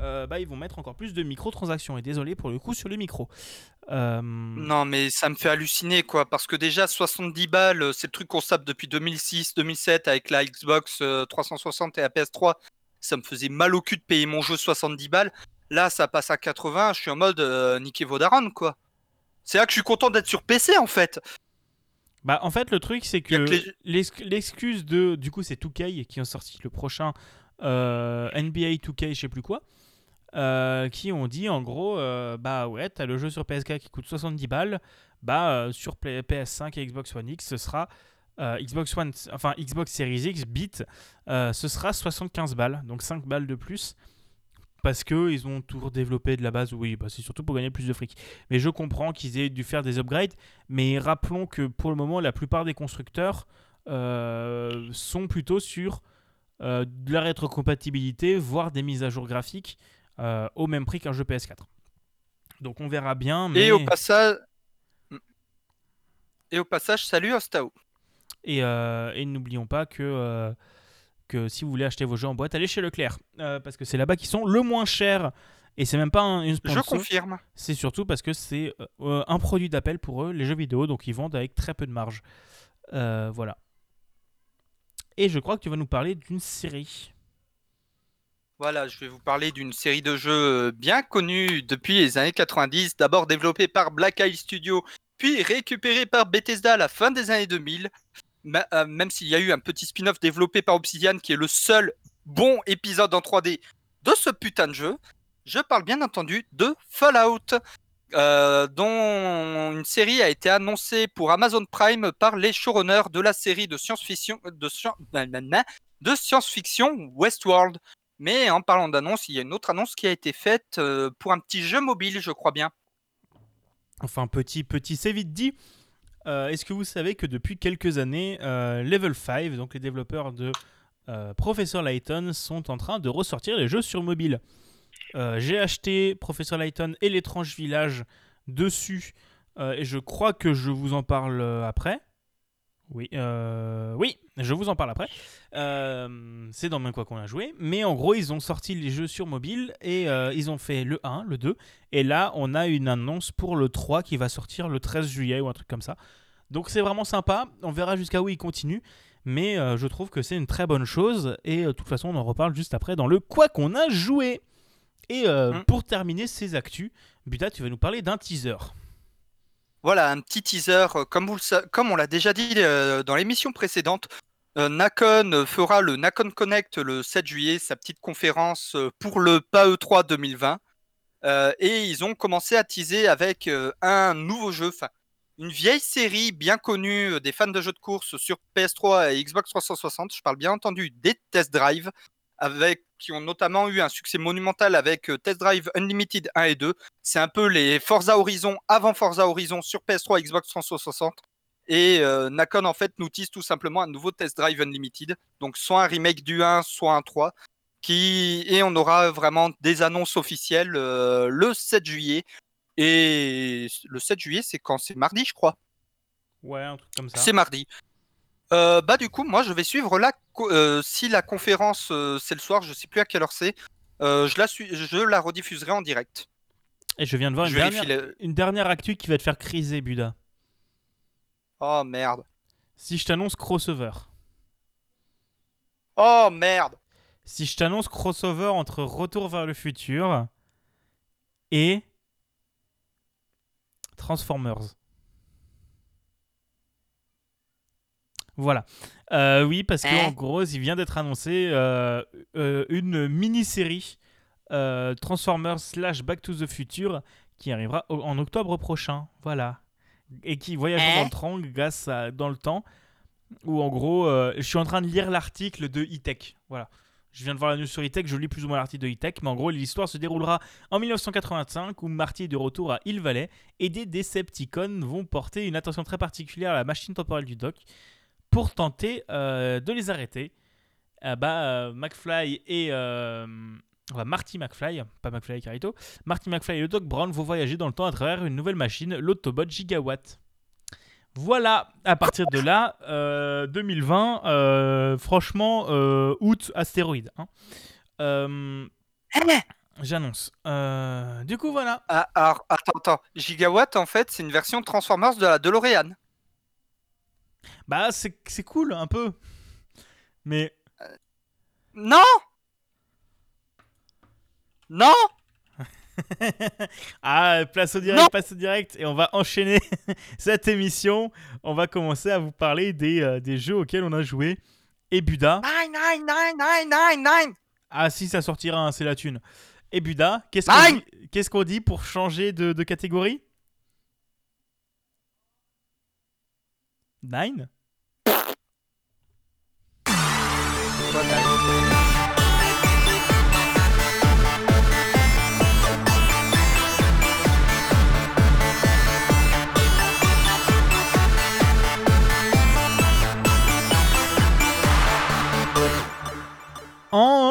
euh, bah, ils vont mettre encore plus de microtransactions. Et désolé pour le coup sur les micros. Euh, Non, mais ça me fait halluciner, quoi. Parce que déjà, 70 balles, euh, c'est le truc qu'on sape depuis 2006-2007 avec la Xbox euh, 360 et la PS3. Ça me faisait mal au cul de payer mon jeu 70 balles. Là, ça passe à 80. Je suis en mode euh, niquez quoi. C'est là que je suis content d'être sur PC, en fait. Bah, en fait, le truc, c'est que les- l'excuse de. Du coup, c'est 2K qui ont sorti le prochain euh, NBA 2K, je sais plus quoi. euh, qui ont dit en gros euh, bah ouais t'as le jeu sur PS4 qui coûte 70 balles bah sur Play- PS5 et Xbox One X ce sera Xbox One enfin Xbox Series X bit ce sera 75 balles donc 5 balles de plus parce que ils ont toujours développé de la base oui bah c'est surtout pour gagner plus de fric mais je comprends qu'ils aient dû faire des upgrades mais rappelons que pour le moment, la plupart des constructeurs euh, sont plutôt sur euh, de la rétrocompatibilité, voire des mises à jour graphiques euh, au même prix qu'un jeu PS4. Donc on verra bien. Mais... Et au passage. Et au passage, salut Ostao. Et, et n'oublions pas que, que si vous voulez acheter vos jeux en boîte, allez chez Leclerc. euh, parce que c'est là-bas qu'ils sont le moins chers. Et c'est même pas un, une Je sponsor. confirme. C'est surtout parce que c'est euh, un produit d'appel pour eux, les jeux vidéo, donc ils vendent avec très peu de marge. Euh, voilà. Et je crois que tu vas nous parler d'une série. Voilà, je vais vous parler d'une série de jeux bien connue depuis les années 90, d'abord développée par Black Isle Studio, puis récupérée par Bethesda à la fin des années 2000, Ma- euh, même s'il y a eu un petit spin-off développé par Obsidian qui est le seul bon épisode en 3D de ce putain de jeu. Je parle bien entendu de Fallout, euh, dont une série a été annoncée pour Amazon Prime par les showrunners de la série de science-fiction de, de science-fiction Westworld. Mais en parlant d'annonce, il y a une autre annonce qui a été faite euh, pour un petit jeu mobile, je crois bien. Enfin, petit, petit, c'est vite dit. Euh, Est-ce que vous savez que depuis quelques années, euh, Level 5, donc les développeurs de euh, Professor Layton, sont en train de ressortir les jeux sur mobile J'ai acheté Professor Layton et l'étrange village dessus, et je crois que je vous en parle après. Oui, euh, oui, je vous en parle après. Euh, c'est dans même quoi qu'on a joué. Mais en gros, ils ont sorti les jeux sur mobile et euh, ils ont fait le 1, le 2. Et là, on a une annonce pour le 3 qui va sortir le 13 juillet ou un truc comme ça. Donc c'est vraiment sympa. On verra jusqu'à où il continue. Mais je trouve que c'est une très bonne chose. Et de toute façon, on en reparle juste après dans le quoi qu'on a joué. Et euh, Mm. pour terminer ces actus, Buta, tu vas nous parler d'un teaser. Voilà, un petit teaser. Comme, vous comme on l'a déjà dit dans l'émission précédente, Nakon fera le Nakon Connect le 7 juillet, sa petite conférence pour le PAE3 2020. et ils ont commencé à teaser avec un nouveau jeu, une vieille série bien connue des fans de jeux de course sur PS3 et Xbox 360. Je parle bien entendu des Test Drive, avec, qui ont notamment eu un succès monumental avec Test Drive Unlimited 1 et 2. C'est un peu les Forza Horizon avant Forza Horizon sur PS3 et Xbox 360. Et euh, Nakon en fait nous tease tout simplement un nouveau Test Drive Unlimited, donc soit un remake du 1, soit un 3, qui et on aura vraiment des annonces officielles euh, le 7 juillet. Et le 7 juillet, c'est quand? C'est mardi, je crois. Ouais, un truc comme ça. C'est mardi. Euh, bah du coup, moi, je vais suivre la. si la conférence c'est le soir, je sais plus à quelle heure c'est. je la suis, je la rediffuserai en direct. Et je viens de voir une, dernière, une dernière actu qui va te faire criser, Buda. Oh merde. Si je t'annonce crossover. Oh merde. Si je t'annonce crossover entre Retour vers le futur et Transformers. Voilà. Euh, oui, parce qu'en hein gros, il vient d'être annoncé euh, euh, une mini-série Transformers slash Back to the Future qui arrivera en octobre prochain. Voilà et qui voyage dans le temps grâce dans le temps. Où en gros, euh, je suis en train de lire l'article de E-Tech. Voilà. Je viens de voir la news sur E-Tech, je lis plus ou moins l'article de E-Tech, mais en gros, l'histoire se déroulera en 1985 où Marty est de retour à Hill Valley et des Decepticons vont porter une attention très particulière à la machine temporelle du Doc pour tenter euh, de les arrêter. Euh, bah, McFly et Marty McFly, pas McFly Carito, Marty McFly et le Doc Brown vont voyager dans le temps à travers une nouvelle machine, l'Autobot Gigawatt. Voilà, à partir de là, 2020, euh, euh, franchement, euh, août, astéroïde. Hein. Eh j'annonce. du coup, voilà. Ah, alors, attends, attends. Gigawatt, en fait, c'est une version de Transformers de la DeLorean. Bah, c'est cool, un peu. Mais. non non Ah, place au direct, place au direct. Et on va enchaîner cette émission. On va commencer à vous parler des, euh, des jeux auxquels on a joué. Et Buda. Nine, nine, nine, nine, nine, nine. Ah, si, ça sortira, hein, c'est la thune. Et Buda, qu'est-ce qu'on dit, qu'est-ce qu'on dit pour changer de, de catégorie? Nine?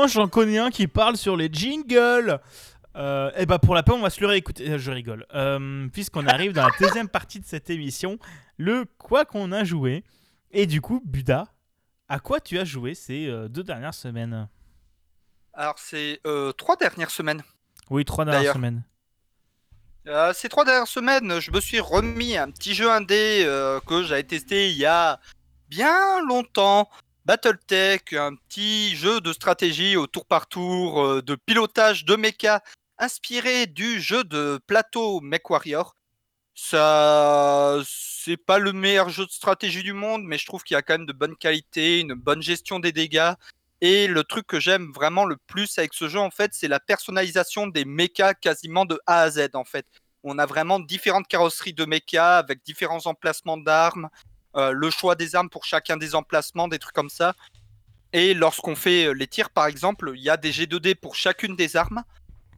Oh, j'en connais un qui parle sur les jingles. Euh, et eh bah pour la peine, on va se le réécouter. Euh, je rigole. Euh, puisqu'on arrive dans la deuxième partie de cette émission, le quoi qu'on a joué. Et du coup, Buda, à quoi tu as joué ces deux dernières semaines? Alors, c'est trois dernières semaines. Oui, trois dernières semaines. ces trois dernières semaines, je me suis remis un petit jeu indé que j'avais testé il y a bien longtemps. Battletech, un petit jeu de stratégie au tour par tour, euh, de pilotage de mecha, inspiré du jeu de plateau MechWarrior. Ça, c'est pas le meilleur jeu de stratégie du monde, mais je trouve qu'il y a quand même de bonne qualité, une bonne gestion des dégâts. Et le truc que j'aime vraiment le plus avec ce jeu, en fait, c'est la personnalisation des mechas quasiment de A à Z, en fait. On a vraiment différentes carrosseries de mechas avec différents emplacements d'armes, euh, le choix des armes pour chacun des emplacements, des trucs comme ça. Et lorsqu'on fait euh, les tirs, par exemple, il y a des G2D pour chacune des armes.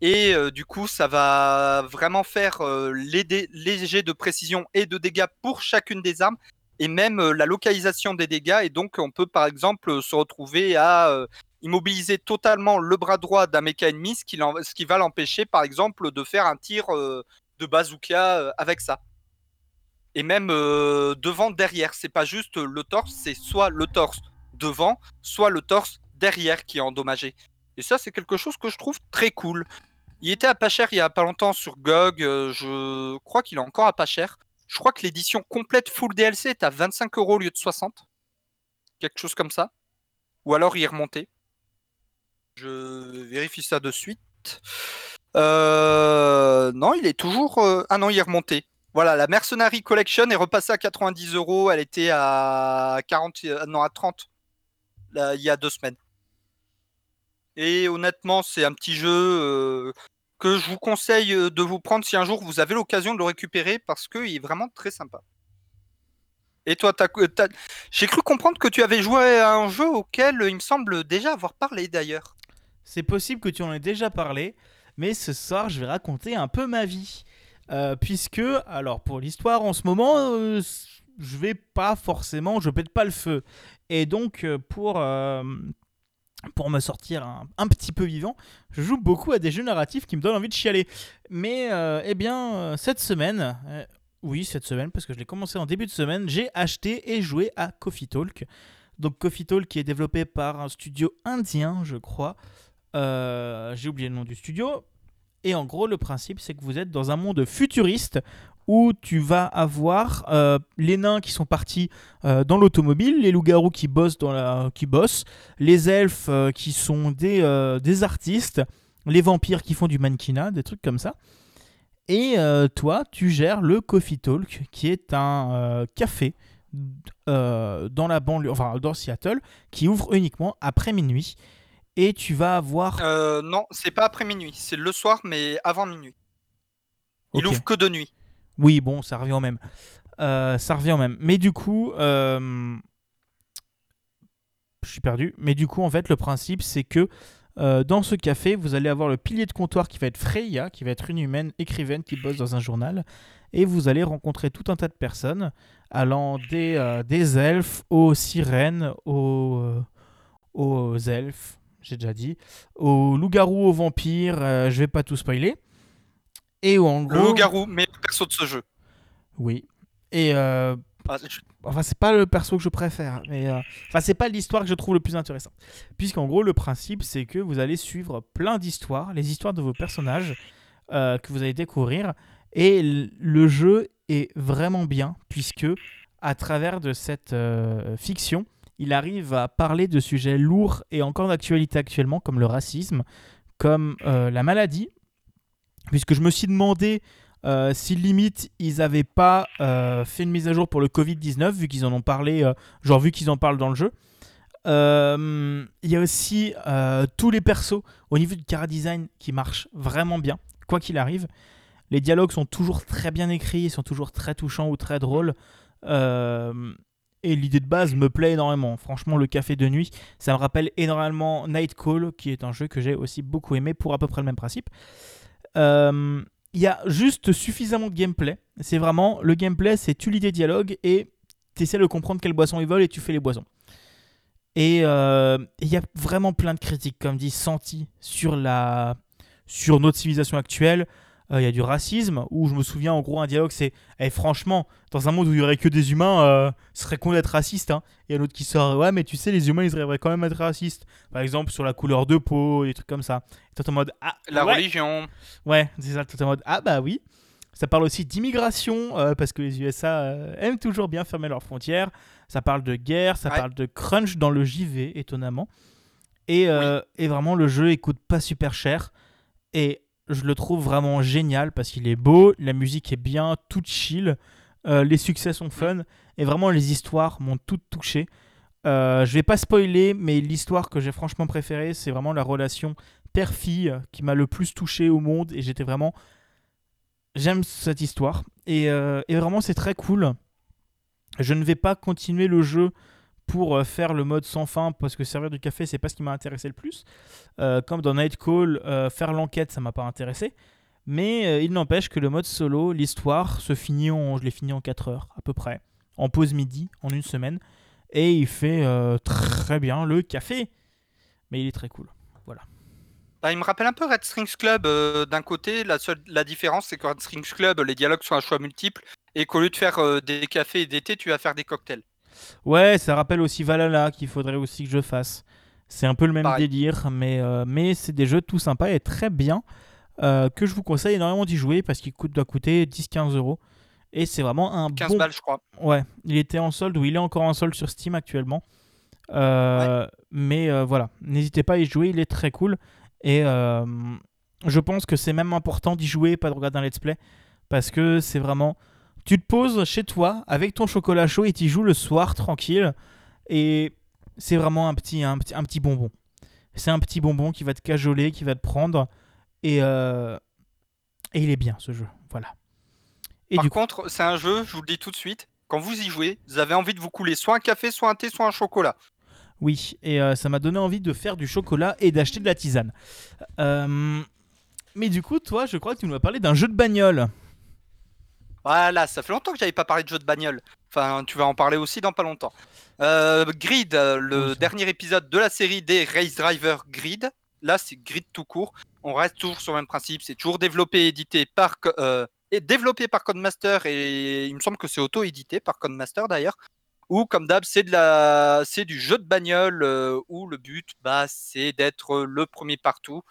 Et euh, du coup, ça va vraiment faire les, les, jets de précision et de dégâts pour chacune des armes. Et même la localisation des dégâts. Et donc, on peut par exemple se retrouver à immobiliser totalement le bras droit d'un méca ennemi, ce qui, ce qui va l'empêcher, par exemple, de faire un tir de bazooka avec ça et même euh, devant, derrière. C'est pas juste le torse, c'est soit le torse devant, soit le torse derrière qui est endommagé. Et ça, c'est quelque chose que je trouve très cool. Il était à pas cher il y a pas longtemps sur GOG. Euh, je crois qu'il est encore à pas cher. Je crois que l'édition complète full DLC est à 25 euros au lieu de 60. Quelque chose comme ça. Ou alors est remonté. Je vérifie ça de suite. Euh, non, il est toujours. Ah non, il est remonté. Voilà, la Mercenary Collection est repassée à 90 euros. Elle était à 40, euh, à 30 là, il y a deux semaines. Et honnêtement, c'est un petit jeu euh, que je vous conseille euh, de vous prendre si un jour vous avez l'occasion de le récupérer parce qu'il est vraiment très sympa. Et toi, j'ai cru comprendre que tu avais joué à un jeu auquel il me semble déjà avoir parlé d'ailleurs. C'est possible que tu en aies déjà parlé, mais ce soir, je vais raconter un peu ma vie. Euh, puisque, alors pour l'histoire, en ce moment, euh, je vais pas forcément, je pète pas le feu. Et donc, euh, pour, pour me sortir un, petit peu vivant, je joue beaucoup à des jeux narratifs qui me donnent envie de chialer. Mais, eh bien, cette semaine, oui, cette semaine, parce que je l'ai commencé en début de semaine, j'ai acheté et joué à Coffee Talk. Donc Coffee Talk qui est développé par un studio indien, je crois. j'ai oublié le nom du studio, et en gros, le principe, c'est que vous êtes dans un monde futuriste où tu vas avoir euh, les nains qui sont partis euh, dans l'automobile, les loups-garous qui bossent dans la, qui bossent, les elfes euh, qui sont des, des artistes, les vampires qui font du mannequinat, des trucs comme ça. Et toi, tu gères le Coffee Talk, qui est un café dans la banlieue, enfin dans Seattle, qui ouvre uniquement après minuit et tu vas avoir. Euh, non, c'est pas après minuit, c'est le soir, mais avant minuit. Il ouvre que de nuit. Oui, bon, ça revient au même. Euh, ça revient au même. Mais du coup, euh, je suis perdu. Mais du coup, en fait, le principe, c'est que dans ce café, vous allez avoir le pilier de comptoir qui va être Freya, qui va être une humaine écrivaine qui bosse dans un journal. Et vous allez rencontrer tout un tas de personnes, allant des, des elfes aux sirènes, aux, aux elfes, j'ai déjà dit. Au loup-garou, au vampire, euh, je vais pas tout spoiler. Et en gros. Le loup-garou, mais perso de ce jeu. Oui. Et. Euh, ah, enfin, c'est pas le perso que je préfère, mais. Euh, enfin, c'est pas l'histoire que je trouve le plus intéressant. Puisqu'en gros, le principe, c'est que vous allez suivre plein d'histoires, les histoires de vos personnages que vous allez découvrir. Et le jeu est vraiment bien, puisque à travers de cette fiction, il arrive à parler de sujets lourds et encore d'actualité actuellement, comme le racisme, comme euh, la maladie, puisque je me suis demandé euh, si limite ils n'avaient pas euh, fait une mise à jour pour le Covid-19, vu qu'ils en ont parlé, genre vu qu'ils en parlent dans le jeu. Il y a aussi tous les persos au niveau du cara design qui marchent vraiment bien, quoi qu'il arrive. Les dialogues sont toujours très bien écrits, ils sont toujours très touchants ou très drôles. Et l'idée de base me plaît énormément. Franchement, le café de nuit, ça me rappelle énormément Night Call, qui est un jeu que j'ai aussi beaucoup aimé pour à peu près le même principe. Euh, il y a juste suffisamment de gameplay. C'est vraiment le gameplay, c'est tu lis des dialogues et tu essaies de comprendre quelle boisson ils veulent et tu fais les boissons. Et euh, il y a vraiment plein de critiques, comme dit Santi, sur, la, sur notre civilisation actuelle, il y a du racisme, où je me souviens en gros un dialogue c'est eh, franchement, dans un monde où il y aurait que des humains, euh, ce serait con d'être raciste. Hein. Il y a l'autre qui sort Ouais, mais tu sais, les humains ils devraient quand même être racistes. Par exemple, sur la couleur de peau, des trucs comme ça. Et en mode Ah, la religion. Ouais, c'est ça, tout en mode Ah, bah oui. Ça parle aussi d'immigration, euh, parce que les USA aiment toujours bien fermer leurs frontières. Ça parle de guerre, ça parle de crunch dans le JV, étonnamment. Et, et vraiment, le jeu il coûte pas super cher. Et je le trouve vraiment génial parce qu'il est beau, la musique est bien, tout chill, euh, les succès sont fun et vraiment les histoires m'ont toutes touché. Euh, je vais pas spoiler, mais l'histoire que j'ai franchement préférée, c'est vraiment la relation père-fille qui m'a le plus touché au monde et j'étais vraiment. J'aime cette histoire et, euh, et vraiment c'est très cool. Je ne vais pas continuer le jeu pour euh, faire le mode sans fin parce que servir du café c'est pas ce qui m'a intéressé le plus. Euh, comme dans Nightcall, euh, faire l'enquête ça m'a pas intéressé. Mais il n'empêche que le mode solo, l'histoire se finit en, je l'ai fini en 4 heures à peu près, en pause midi, en une semaine. Et il fait très bien le café. Mais il est très cool. Voilà. Bah, il me rappelle un peu Red Strings Club d'un côté. La, seule, la différence, c'est que Red Strings Club, les dialogues sont à choix multiples. Et qu'au lieu de faire des cafés et des thés, tu vas faire des cocktails. Ouais, ça rappelle aussi Valhalla qu'il faudrait aussi que je fasse. C'est un peu le même délire, mais, euh, mais c'est des jeux tout sympas et très bien euh, que je vous conseille énormément d'y jouer parce qu'il coûte, doit coûter 10-15 euros. Et c'est vraiment un 15 balles, je crois. Ouais, il était en solde ou il est encore en solde sur Steam actuellement. Euh, mais voilà, n'hésitez pas à y jouer, il est très cool. Et je pense que c'est même important d'y jouer, pas de regarder un let's play, parce que c'est vraiment Tu te poses chez toi avec ton chocolat chaud et tu joues le soir tranquille. Et c'est vraiment un petit, un, petit, un petit bonbon. C'est un petit bonbon qui va te cajoler, qui va te prendre. Et, euh, et il est bien ce jeu. Voilà. Et Par contre, c'est un jeu, je vous le dis tout de suite, quand vous y jouez, vous avez envie de vous couler soit un café, soit un thé, soit un chocolat. Oui, et euh, ça m'a donné envie de faire du chocolat et d'acheter de la tisane. Euh, mais du coup, toi, je crois que tu nous as parlé d'un jeu de bagnole. Voilà, ça fait longtemps que j'avais pas parlé de jeu de bagnole. Enfin, tu vas en parler aussi dans pas longtemps. Euh, Grid, le dernier épisode de la série des Race Driver Grid. Là, c'est Grid tout court. On reste toujours sur le même principe. C'est toujours développé et édité par, et développé par Codemaster et il me semble que c'est auto-édité par Codemaster d'ailleurs. Ou comme d'hab, c'est de la, c'est du jeu de bagnole euh, où le but, bah, c'est d'être le premier partout.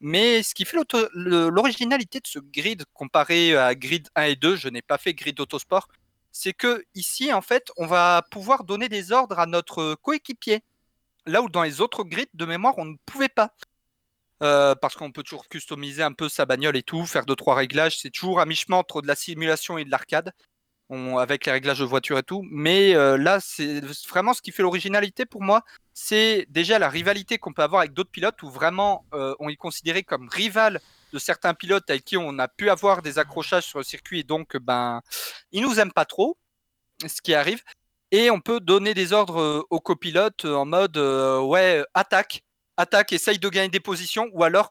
Mais ce qui fait l'originalité de ce grid comparé à Grid 1 et 2, je n'ai pas fait Grid Autosport, c'est que ici, en fait, on va pouvoir donner des ordres à notre coéquipier. Là où dans les autres grids de mémoire, on ne pouvait pas. Euh, parce qu'on peut toujours customiser un peu sa bagnole et tout, faire deux trois réglages. C'est toujours à mi-chemin entre de la simulation et de l'arcade, avec les réglages de voiture et tout. Mais euh, là, c'est vraiment ce qui fait l'originalité pour moi. C'est déjà la rivalité qu'on peut avoir avec d'autres pilotes, où vraiment euh, on est considéré comme rival de certains pilotes avec qui on a pu avoir des accrochages sur le circuit, et donc ben ils nous aiment pas trop, ce qui arrive. Et on peut donner des ordres aux copilotes en mode ouais attaque attaque, essaye de gagner des positions, ou alors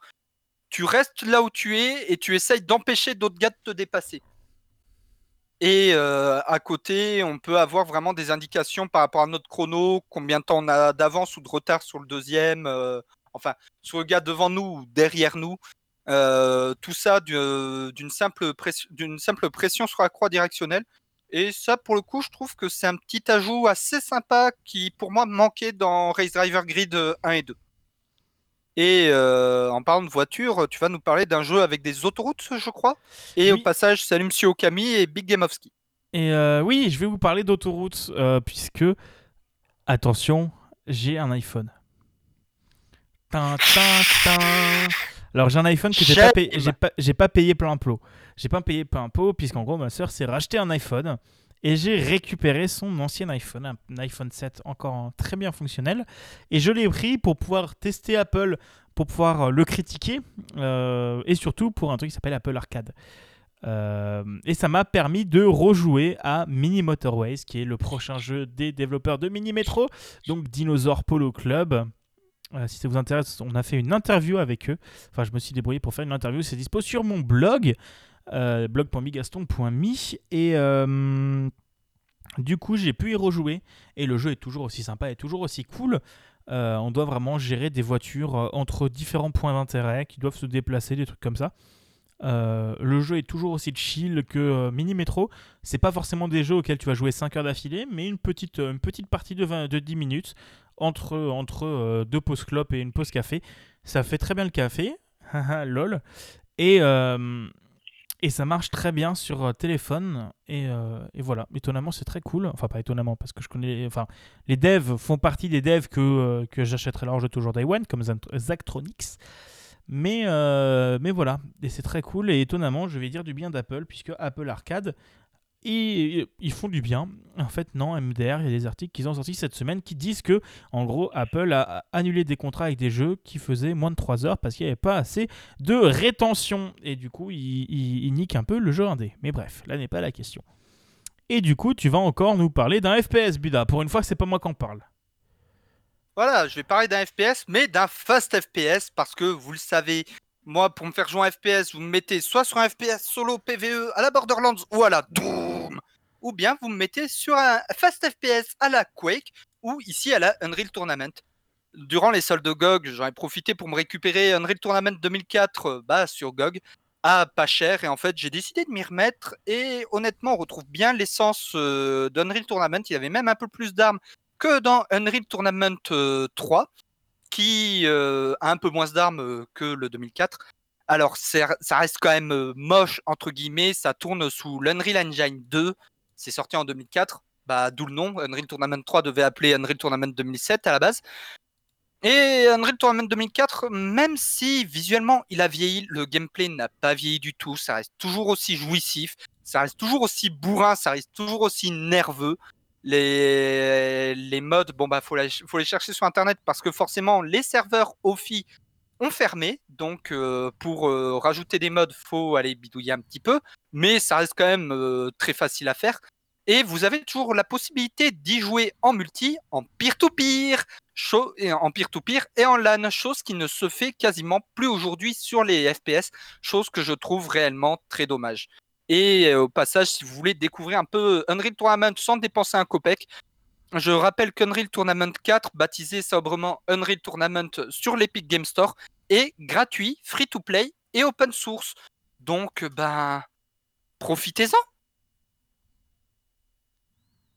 tu restes là où tu es et tu essayes d'empêcher d'autres gars de te dépasser. Et euh, à côté, on peut avoir vraiment des indications par rapport à notre chrono, combien de temps on a d'avance ou de retard sur le deuxième, euh, enfin sur le gars devant nous ou derrière nous. Euh, tout ça d'une simple, simple pression sur la croix directionnelle. Et ça, pour le coup, je trouve que c'est un petit ajout assez sympa qui, pour moi, manquait dans Race Driver Grid 1 et 2. Et euh, en parlant de voiture, tu vas nous parler d'un jeu avec des autoroutes, je crois. Et au passage, salut Monsieur Okami et Big Gameowski. Et euh, oui, je vais vous parler d'autoroutes, euh, puisque, attention, j'ai un iPhone. Alors j'ai un iPhone que j'ai pas, payé, j'ai pas, payé plein pot. J'ai pas payé plein pot, puisqu'en gros, ma soeur s'est racheté un iPhone et j'ai récupéré son ancien iPhone, un iPhone 7 encore très bien fonctionnel, et je l'ai pris pour pouvoir tester Apple, pour pouvoir euh, le critiquer, euh, et surtout pour un truc qui s'appelle Apple Arcade. Euh, et ça m'a permis de rejouer à Mini Motorways, qui est le prochain jeu des développeurs de Mini Metro, donc Dinosaur Polo Club. si ça vous intéresse, on a fait une interview avec eux. Enfin, je me suis débrouillé pour faire une interview. C'est dispo sur mon blog euh, blog.migaston.me et euh, du coup j'ai pu y rejouer et le jeu est toujours aussi sympa et toujours aussi cool. Euh, on doit vraiment gérer des voitures entre différents points d'intérêt qui doivent se déplacer, des trucs comme ça. le jeu est toujours aussi chill que Mini Metro. C'est pas forcément des jeux auxquels tu vas jouer 5 heures d'affilée, mais une petite, une petite partie de, 20, de 10 minutes entre, entre deux pauses clopes et une pause café. Ça fait très bien le café. lol. Et, et ça marche très bien sur euh, téléphone. Euh, et, voilà, étonnamment, c'est très cool. Enfin, pas étonnamment, parce que je connais. Enfin, les devs font partie des devs que, euh, que j'achèterai leur jeu toujours Day One, comme Zactronix. Mais, mais voilà, et c'est très cool. Et étonnamment, je vais dire du bien d'Apple, puisque Apple Arcade ils font du bien. En fait, non, MDR, il y a des articles qui ont sorti cette semaine qui disent que, en gros, Apple a annulé des contrats avec des jeux qui faisaient moins de 3 heures parce qu'il n'y avait pas assez de rétention. Et du coup, ils, niquent un peu le jeu indé. Mais bref, là n'est pas la question. Et du coup, tu vas encore nous parler d'un FPS, Buda. Pour une fois, c'est pas moi qui en parle. Voilà, je vais parler d'un FPS, mais d'un fast FPS parce que vous le savez, moi, pour me faire jouer un FPS, vous me mettez soit sur un FPS solo PVE à la Borderlands ou à la ou bien vous me mettez sur un Fast FPS à la Quake ou ici à la Unreal Tournament. Durant les soldes de GOG, j'en ai profité pour me récupérer Unreal Tournament 2004 euh, bah, sur GOG à pas cher et en fait j'ai décidé de m'y remettre et honnêtement on retrouve bien l'essence euh, d'Unreal Tournament. Il y avait même un peu plus d'armes que dans Unreal Tournament 3. Euh, qui a un peu moins d'armes que le 2004. Alors, ça reste quand même moche, entre guillemets. Ça tourne sous l'Unreal Engine 2. C'est sorti en 2004. Bah, D'où le nom. Unreal Tournament 3 devait appeler Unreal Tournament 2007 à la base. Et Unreal Tournament 2004, même si visuellement il a vieilli, le gameplay n'a pas vieilli du tout. Ça reste toujours aussi jouissif. ça reste toujours aussi bourrin, ça reste toujours aussi nerveux. Les, les modes, bon bah faut, faut les chercher sur internet parce que forcément les serveurs OFI ont fermé, donc euh, pour euh, rajouter des modes, faut aller bidouiller un petit peu, mais ça reste quand même euh, très facile à faire. Et vous avez toujours la possibilité d'y jouer en multi, en peer-to-peer, en peer-to-peer et en LAN, chose qui ne se fait quasiment plus aujourd'hui sur les FPS, chose que je trouve réellement très dommage. Et au passage, si vous voulez découvrir un peu Unreal Tournament sans dépenser un copec, je rappelle qu'Unreal Tournament 4, baptisé sobrement Unreal Tournament sur l'Epic Game Store, est gratuit, free to play et open source. Donc, ben, profitez-en.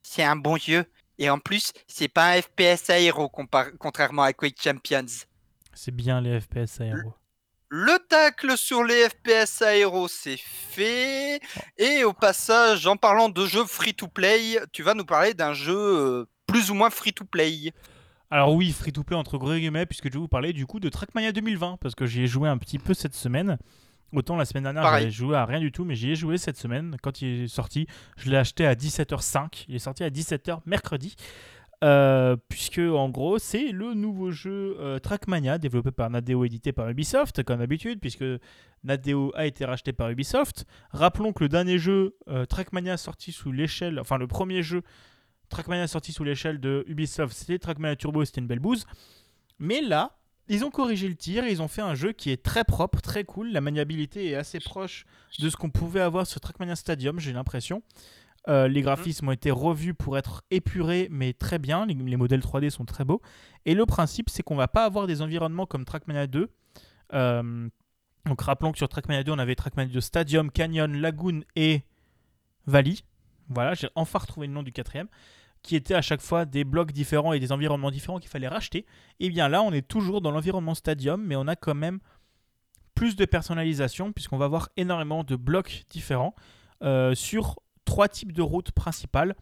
C'est un bon jeu. Et en plus, c'est pas un FPS aéro contrairement à Quake Champions. C'est bien les FPS aéro. Le tacle sur les FPS aéro, c'est fait. Et au passage, en parlant de jeux free-to-play, tu vas nous parler d'un jeu euh, plus ou moins free-to-play. Alors oui, free-to-play entre gros guillemets, puisque je vais vous parler du coup de Trackmania 2020, parce que j'y ai joué un petit peu cette semaine. Autant la semaine dernière, j'avais joué à rien du tout, mais j'y ai joué cette semaine. Quand il est sorti, je l'ai acheté à 17h05. Il est sorti à 17h mercredi. Euh, puisque en gros c'est le nouveau jeu euh, Trackmania développé par Nadeo édité par Ubisoft comme d'habitude puisque Nadeo a été racheté par Ubisoft. Rappelons que le dernier jeu euh, Trackmania sorti sous l'échelle enfin le premier jeu Trackmania sorti sous l'échelle de Ubisoft c'était Trackmania Turbo c'était une belle bouse. Mais là ils ont corrigé le tir ils ont fait un jeu qui est très propre très cool. La maniabilité est assez proche de ce qu'on pouvait avoir sur Trackmania Stadium j'ai l'impression euh, les mhm. graphismes ont été revus pour être épurés, mais très bien. Les, modèles 3D sont très beaux. Et le principe, c'est qu'on va pas avoir des environnements comme Trackmania 2. Euh, donc rappelons que sur Trackmania 2, on avait Trackmania 2 Stadium, Canyon, Lagoon et Valley. Voilà, j'ai enfin retrouvé le nom du quatrième qui étaient à chaque fois des blocs différents et des environnements différents qu'il fallait racheter. Et bien là, on est toujours dans l'environnement Stadium, mais on a quand même plus de personnalisation puisqu'on va avoir énormément de blocs différents euh, sur trois types de routes principales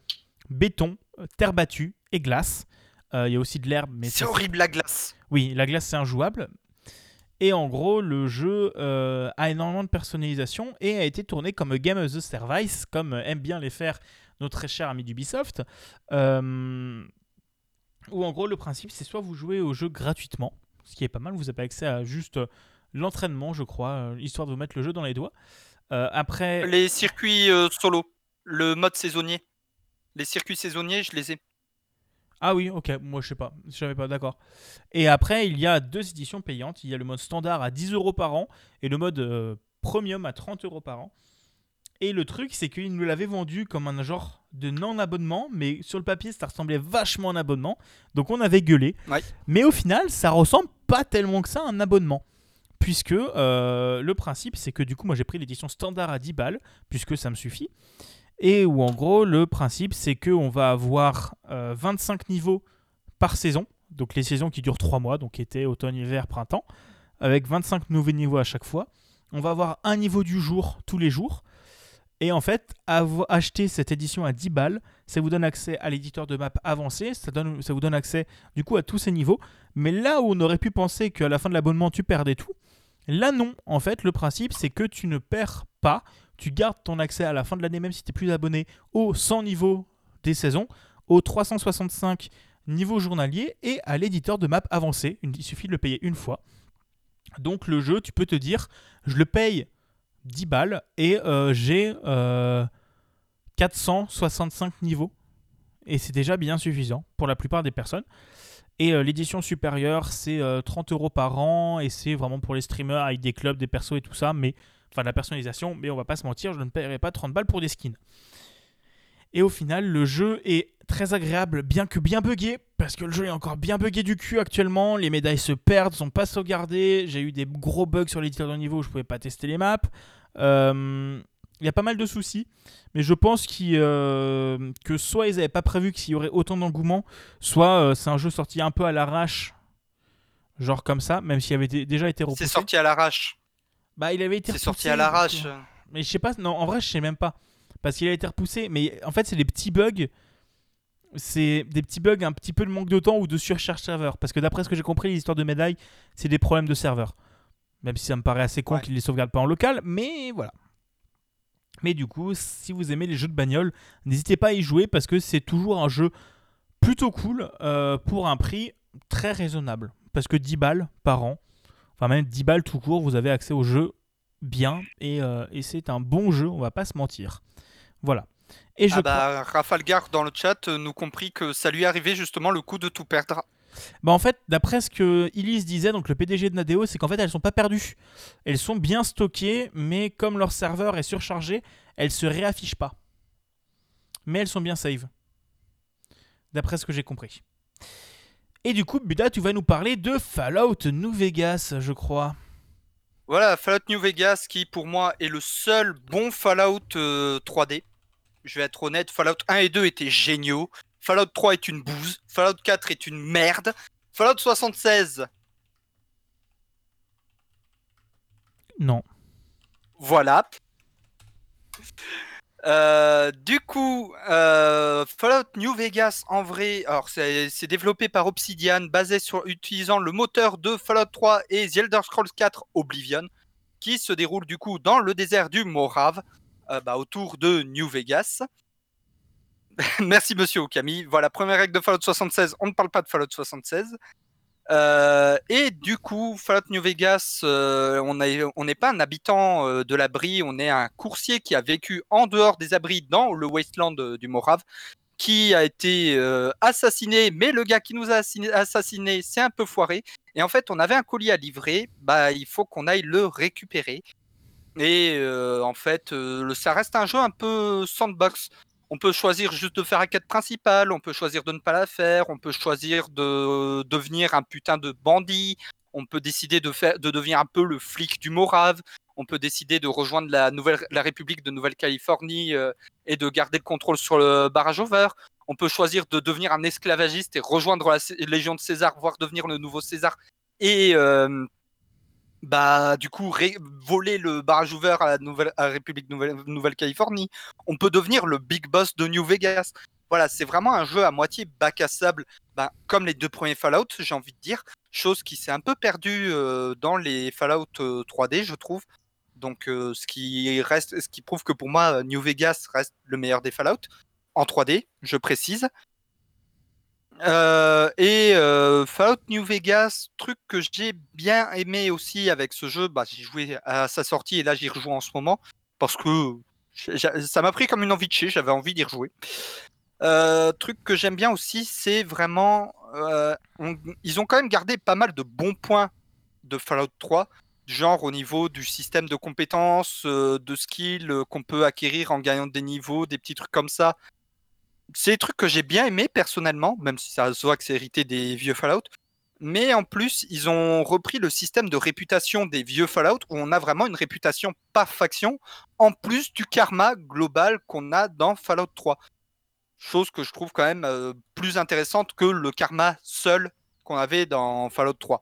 béton, euh, terre battue et glace. Euh, il y a aussi de l'herbe, mais c'est horrible la glace. Oui, la glace c'est injouable. Et en gros, le jeu euh, a énormément de personnalisation et a été tourné comme a game as a service, comme aime bien les faire notre très cher ami d'Ubisoft. Euh, où en gros, le principe, c'est soit vous jouez au jeu gratuitement, ce qui est pas mal, vous avez accès à juste l'entraînement, je crois, histoire de vous mettre le jeu dans les doigts. après. Les circuits solo le mode saisonnier. Les circuits saisonniers, je les ai. Ah oui, ok, moi je sais pas, je savais pas, d'accord. Et après, il y a deux éditions payantes. Il y a le mode standard à 10 euros par an et le mode euh, premium à 30 euros par an. Et le truc, c'est qu'ils nous l'avaient vendu comme un genre de non-abonnement, mais sur le papier, ça ressemblait vachement à un abonnement. Donc on avait gueulé. Mais au final, ça ressemble pas tellement que ça à un abonnement. Puisque euh, le principe, c'est que du coup, moi j'ai pris l'édition standard à 10 balles, puisque ça me suffit et où en gros le principe c'est qu'on va avoir 25 euh, niveaux par saison, donc les saisons qui durent 3 mois, donc été, automne, hiver, printemps, avec 25 nouveaux niveaux à chaque fois. On va avoir un niveau du jour tous les jours. Et en fait, acheter cette édition à 10 balles, ça vous donne accès à l'éditeur de map avancé, ça, ça vous donne accès du coup à tous ces niveaux. Mais là où on aurait pu penser qu'à la fin de l'abonnement tu perdais tout, là non. En fait, le principe c'est que tu ne perds pas tu gardes ton accès à la fin de l'année, même si tu n'es plus abonné, aux 100 niveaux des saisons, aux 365 niveaux journaliers et à l'éditeur de map avancé. Il suffit de le payer une fois. Donc le jeu, tu peux te dire, je le paye 10 balles et euh, j'ai 465 euh, niveaux. Et c'est déjà bien suffisant pour la plupart des personnes. Et euh, l'édition supérieure, c'est 30 euros par an et c'est vraiment pour les streamers avec des clubs, des persos et tout ça. Mais enfin de la personnalisation, mais on va pas se mentir, je ne paierai pas 30 balles pour des skins. Et au final, le jeu est très agréable, bien que bien buggé, parce que le jeu est encore bien buggé du cul actuellement. Les médailles se perdent, sont pas sauvegardées. J'ai eu des gros bugs sur l'éditeur de niveau où je pouvais pas tester les maps. Euh, il y a pas mal de soucis, mais je pense euh, que soit ils n'avaient pas prévu qu'il y aurait autant d'engouement, soit euh, c'est un jeu sorti un peu à l'arrache, genre comme ça, même s'il avait déjà été repoussé. C'est sorti à l'arrache. Bah, il avait été C'est sorti à l'arrache. Mais je sais pas, non, en vrai, je sais même pas. Parce qu'il a été repoussé. Mais en fait, c'est des petits bugs. C'est des petits bugs, un petit peu de manque de temps ou de surcharge serveur. Parce que d'après ce que j'ai compris, l'histoire de médailles, c'est des problèmes de serveur. Même si ça me paraît assez con qu'il qu'ils les sauvegardent pas en local. Mais voilà. Mais du coup, si vous aimez les jeux de bagnole, n'hésitez pas à y jouer parce que c'est toujours un jeu plutôt cool euh, pour un prix très raisonnable. Parce que 10 balles par an, enfin même 10 balles tout court, vous avez accès au jeu bien et, euh, et c'est un bon jeu, on va pas se mentir. Voilà. Et je ah bah, Rafalgar dans le chat euh, nous comprit que ça lui arrivait justement le coup de tout perdre. Bah en fait, d'après ce que Elise disait, donc le PDG de Nadeo, c'est qu'en fait elles sont pas perdues. Elles sont bien stockées, mais comme leur serveur est surchargé, elles se réaffichent pas. Mais elles sont bien save. D'après ce que j'ai compris. Et du coup, Buda, tu vas nous parler de Fallout New Vegas, je crois. Voilà, Fallout New Vegas qui pour moi est le seul bon Fallout 3D. Euh, je vais être honnête, Fallout 1 et 2 étaient géniaux. Fallout 3 est une bouse. Fallout 4 est une merde. Fallout 76. Non. Voilà. Euh, du coup, euh, Fallout New Vegas, en vrai, alors c'est développé par Obsidian, basé sur utilisant le moteur de Fallout 3 et The Elder Scrolls 4 Oblivion, qui se déroule du coup dans le désert du Morave, euh, bah, autour de New Vegas. Merci Monsieur Okami. Voilà, première règle de Fallout 76, on ne parle pas de Fallout 76. Euh, et du coup, Fallout New Vegas, euh, on n'est pas un habitant euh, de l'abri, on est un coursier qui a vécu en dehors des abris dans le wasteland du Morave, qui a été assassiné, mais le gars qui nous a assassiné, c'est un peu foiré. Et en fait, on avait un colis à livrer, bah, il faut qu'on aille le récupérer. Et en fait, ça reste un jeu un peu sandbox. On peut choisir juste de faire la quête principale, on peut choisir de ne pas la faire, on peut choisir de devenir un putain de bandit, on peut décider de, faire, de devenir un peu le flic du Morave, on peut décider de rejoindre la, nouvelle, la République de Nouvelle-Caléfornie euh, et de garder le contrôle sur le barrage over. On peut choisir de devenir un esclavagiste et rejoindre la Légion de César, voire devenir le nouveau César et euh, bah du coup voler le barrage ouvert à la, nouvelle, République Nouvelle-Californie. On peut devenir le big boss de New Vegas. Voilà, c'est vraiment un jeu à moitié bac à sable, bah, comme les deux premiers Fallout, j'ai envie de dire. Chose qui s'est un peu perdue euh, dans les Fallout 3D, euh, je trouve. Donc, euh, ce qui reste, ce qui prouve que pour moi, New Vegas reste le meilleur des Fallout en 3D, je précise. Euh, et euh, Fallout New Vegas, truc que j'ai bien aimé aussi avec ce jeu, bah, j'ai joué à sa sortie et là j'y rejoue en ce moment parce que ça m'a pris comme une envie de chier, j'avais envie d'y rejouer. Euh, truc que j'aime bien aussi, c'est vraiment. ils ont quand même gardé pas mal de bons points de Fallout 3, genre au niveau du système de compétences, de skills qu'on peut acquérir en gagnant des niveaux, des petits trucs comme ça c'est des trucs que j'ai bien aimé personnellement, même si ça se voit que c'est hérité des vieux Fallout. Mais en plus, ils ont repris le système de réputation des vieux Fallout où on a vraiment une réputation par faction, en plus du karma global qu'on a dans Fallout 3. Chose que je trouve quand même euh, plus intéressante que le karma seul qu'on avait dans Fallout 3.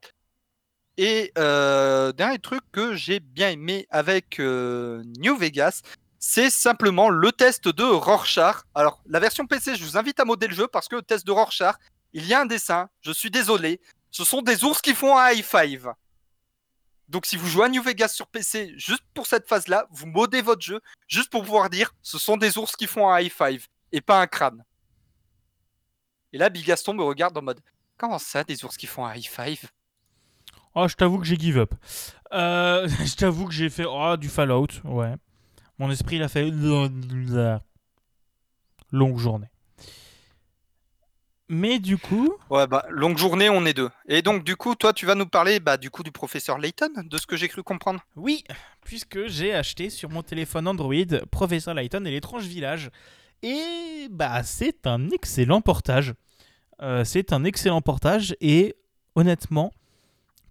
Et euh, dernier truc que j'ai bien aimé avec euh, New Vegas, c'est simplement le test de Rorschach. Alors, la version PC, je vous invite à modder le jeu parce que le test de Rorschach, il y a un dessin, je suis désolé, ce sont des ours qui font un high five. Donc, si vous jouez à New Vegas sur PC juste pour cette phase-là, vous modez votre jeu juste pour pouvoir dire ce sont des ours qui font un high five et pas un crâne. Et là, Bigaston me regarde en mode Comment ça, des ours qui font un high five? Oh, je t'avoue que j'ai give up. Euh, je t'avoue que j'ai fait oh, du Fallout, ouais. Mon esprit, il a fait longue journée. Mais du coup. Ouais, bah, longue journée, on est deux. Et donc, du coup, toi, tu vas nous parler bah, du coup du professeur Layton, de ce que j'ai cru comprendre Oui, puisque j'ai acheté sur mon téléphone Android Professeur Layton et l'étrange village. Et bah, c'est un excellent portage. Euh, c'est un excellent portage et honnêtement,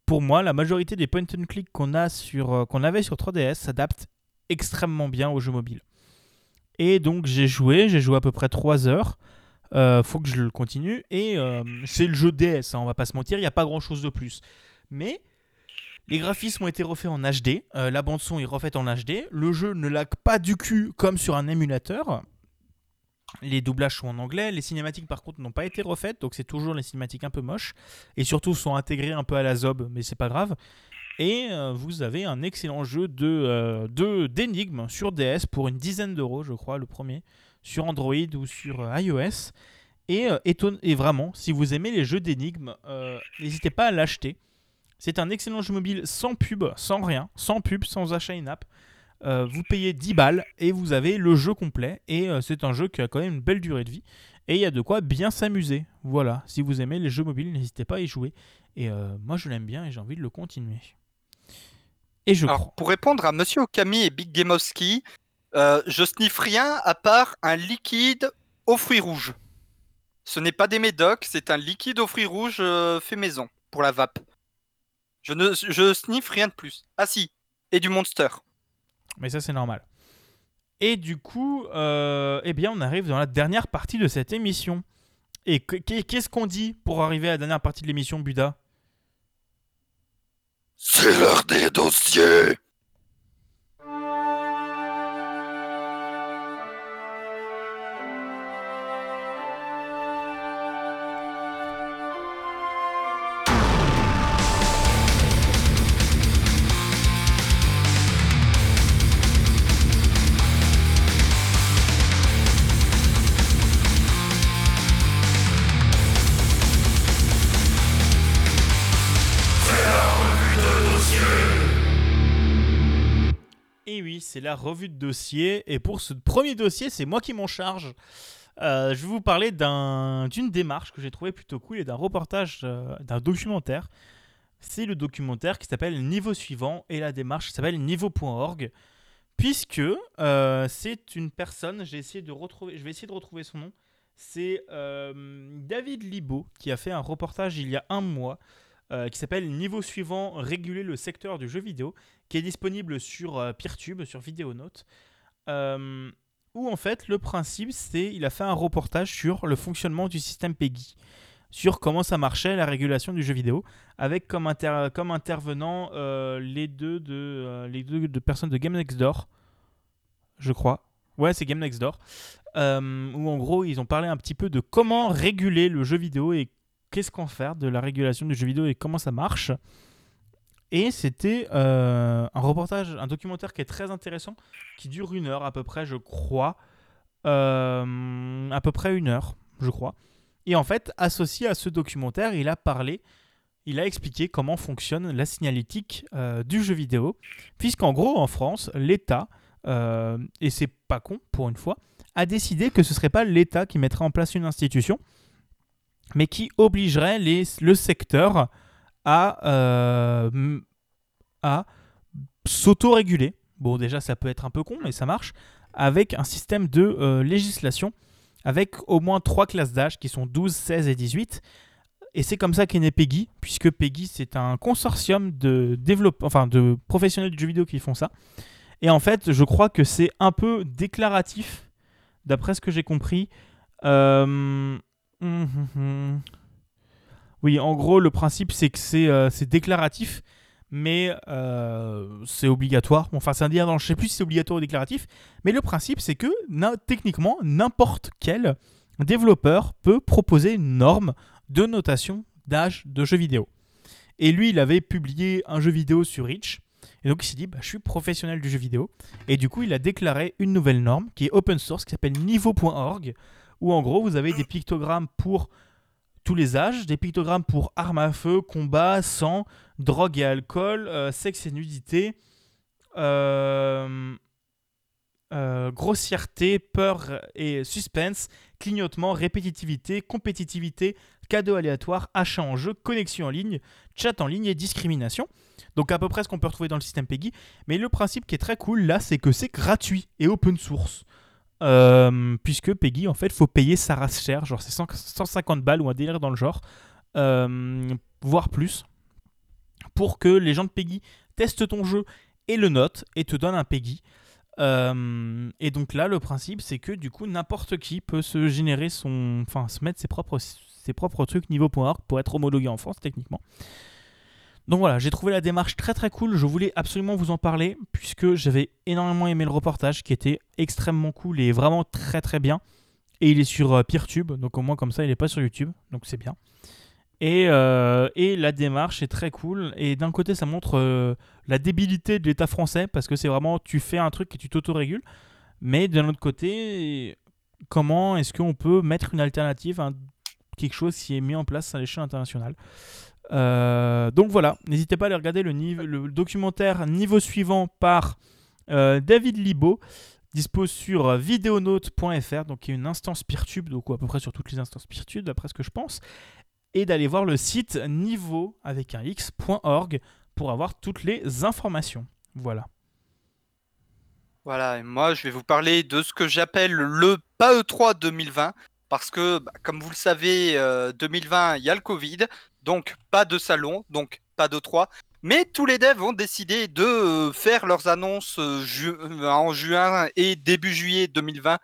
pour moi, la majorité des point and click qu'on a sur euh, qu'on avait sur 3DS s'adaptent extrêmement bien au jeu mobile. Et donc j'ai joué, j'ai joué à peu près 3 heures. Euh, faut que je le continue. Et euh, c'est le jeu DS, hein, on va pas se mentir, il n'y a pas grand chose de plus. Mais les graphismes ont été refaits en HD, euh, la bande-son est refaite en HD, le jeu ne lag pas du cul comme sur un émulateur. Les doublages sont en anglais, les cinématiques par contre n'ont pas été refaites, donc c'est toujours les cinématiques un peu moches. Et surtout sont intégrées un peu à la zob, mais c'est pas grave. Et euh, vous avez un excellent jeu de euh, de- d'énigmes sur DS pour une dizaine d'euros, je crois, le premier, sur Android ou sur euh, iOS. Et, vraiment, si vous aimez les jeux d'énigmes, n'hésitez pas à l'acheter. C'est un excellent jeu mobile sans pub, sans rien, sans pub, sans achat in-app. Vous payez 10 balles et vous avez le jeu complet. Et c'est un jeu qui a quand même une belle durée de vie. Et il y a de quoi bien s'amuser. Voilà, si vous aimez les jeux mobiles, n'hésitez pas à y jouer. Et moi, je l'aime bien et j'ai envie de le continuer. Et je Alors, crois. pour répondre à Monsieur Okami et Big Gamowski, euh, je sniffe rien à part un liquide aux fruits rouges. Ce n'est pas des médocs, c'est un liquide aux fruits rouges euh, fait maison pour la vape. Je ne je sniffe rien de plus. Ah si, et du Monster. Mais ça, c'est normal. Et du coup, euh, eh bien, on arrive dans la dernière partie de cette émission. Et que- qu'est- qu'est-ce qu'on dit pour arriver à la dernière partie de l'émission, Buda? C'est l'heure des dossiers. Et oui, c'est la revue de dossier. Et pour ce premier dossier, c'est moi qui m'en charge. Euh, je vais vous parler d'un- d'une démarche que j'ai trouvée plutôt cool et d'un reportage, euh, d'un documentaire. C'est le documentaire qui s'appelle Niveau suivant et la démarche s'appelle niveau.org. Puisque euh, c'est une personne, j'ai essayé de retrouver, je vais essayer de retrouver son nom. C'est David Libaud qui a fait un reportage il y a un mois qui s'appelle Niveau suivant, réguler le secteur du jeu vidéo qui est disponible sur euh, Peertube, sur Vidéonote, euh, où en fait le principe c'est il a fait un reportage sur le fonctionnement du système PEGI, sur comment ça marchait la régulation du jeu vidéo, avec comme, inter- intervenant euh, les deux de euh, les deux de personnes de Game Next Door, je crois. Ouais, c'est Game Next Door, où en gros ils ont parlé un petit peu de comment réguler le jeu vidéo et qu'est-ce qu'on fait de la régulation du jeu vidéo et comment ça marche. Et c'était euh, un reportage, un documentaire qui est très intéressant, qui dure une heure à peu près, je crois. Euh, à peu près une heure, je crois. Et en fait, associé à ce documentaire, il a parlé, il a expliqué comment fonctionne la signalétique euh, du jeu vidéo. Puisqu'en gros, en France, l'État, et c'est pas con pour une fois, a décidé que ce serait pas l'État qui mettrait en place une institution, mais qui obligerait les, le secteur à, euh, à s'auto-réguler. Bon, déjà, ça peut être un peu con, mais ça marche. Avec un système de euh, législation, avec au moins trois classes d'âge qui sont 12, 16 et 18. Et c'est comme ça qu'est né PEGI, puisque PEGI, c'est un consortium de, enfin, de professionnels du jeu vidéo qui font ça. Et en fait, je crois que c'est un peu déclaratif, d'après ce que j'ai compris. Euh, hum, hum, hum. Oui, en gros, le principe, c'est que c'est euh, déclaratif, mais euh, c'est obligatoire. Enfin, c'est un dire je sais plus si c'est obligatoire ou déclaratif, mais le principe, c'est que techniquement, n'importe quel développeur peut proposer une norme de notation d'âge de jeu vidéo. Et lui, il avait publié un jeu vidéo sur Reach. Et donc, il s'est dit, bah, je suis professionnel du jeu vidéo. Et du coup, il a déclaré une nouvelle norme qui est open source, qui s'appelle niveau.org, où en gros, vous avez des pictogrammes pour tous les âges, des pictogrammes pour armes à feu, combat, sang, drogue et alcool, euh, sexe et nudité, euh, euh, grossièreté, peur et suspense, clignotement, répétitivité, compétitivité, cadeau aléatoire, achat en jeu, connexion en ligne, chat en ligne et discrimination. Donc à peu près ce qu'on peut retrouver dans le système PEGI. Mais le principe qui est très cool là, c'est que c'est gratuit et open source. Euh, puisque Peggy, en fait, faut payer sa race chère, genre c'est 100 150 balles ou un délire dans le genre, euh, voire plus, pour que les gens de Peggy testent ton jeu et le notent et te donnent un Peggy. Euh, et donc là, le principe, c'est que du coup, n'importe qui peut se générer son, enfin, se mettre ses propres, ses propres trucs niveau.org pour être homologué en France techniquement. Donc voilà, j'ai trouvé la démarche très très cool. Je voulais absolument vous en parler puisque j'avais énormément aimé le reportage qui était extrêmement cool et vraiment très très bien. Et il est sur euh, Peertube, donc au moins comme ça il n'est pas sur YouTube, donc c'est bien. Et, euh, et la démarche est très cool. Et d'un côté, ça montre euh, la débilité de l'État français parce que c'est vraiment tu fais un truc et tu t'autorégules. Mais d'un autre côté, comment est-ce qu'on peut mettre une alternative à quelque chose qui est mis en place à l'échelle internationale? Euh, donc voilà, n'hésitez pas à aller regarder le, documentaire Niveau suivant par David Libo, dispose sur videonote.fr, donc qui est une instance Peertube, donc à peu près sur toutes les instances Peertube, d'après ce que je pense et d'aller voir le site niveau avec un x.org pour avoir toutes les informations. Voilà. Voilà, et moi je vais vous parler de ce que j'appelle le PAE3 2020, parce que bah, comme vous le savez, 2020, euh, il y a le Covid, donc pas de salon, donc pas de 3. Mais tous les devs ont décidé de euh, faire leurs annonces euh, en juin et début juillet 2020,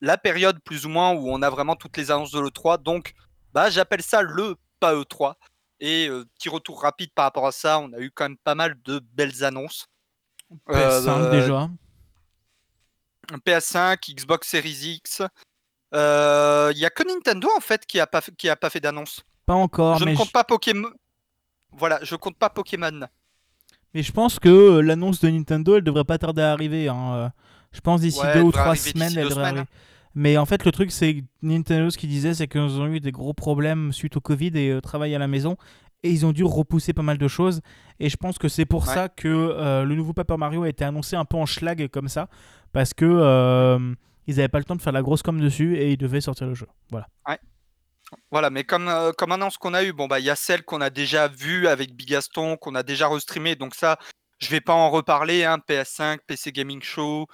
la période plus ou moins où on a vraiment toutes les annonces de l'E3. Donc bah, j'appelle ça le PAE3. Et euh, petit retour rapide par rapport à ça, on a eu quand même pas mal de belles annonces. PS5 euh, déjà. PS5, Xbox Series X. Il euh, y a que Nintendo en fait qui a pas, qui a pas fait d'annonce. Pas encore. Je ne compte pas Pokémon. Voilà, je compte pas Pokémon. Mais je pense que l'annonce de Nintendo, elle devrait pas tarder à arriver. Hein. Je pense d'ici deux ou trois semaines, elle devrait arriver. Mais en fait, le truc, c'est Nintendo, ce qu'ils disaient, c'est qu'ils ont eu des gros problèmes suite au Covid et euh, travail à la maison. Et ils ont dû repousser pas mal de choses. Et je pense que c'est pour ça que euh, le nouveau Paper Mario a été annoncé un peu en schlag comme ça. Parce que euh, ils n'avaient pas le temps de faire la grosse com dessus et ils devaient sortir le jeu. Voilà. Ouais. Voilà, mais comme, comme annonce qu'on a eu, bon, bah, il y a celle qu'on a déjà vue avec Bigaston, qu'on a déjà restreamé. Donc, ça, je vais pas en reparler. Hein, PS5, PC Gaming Show,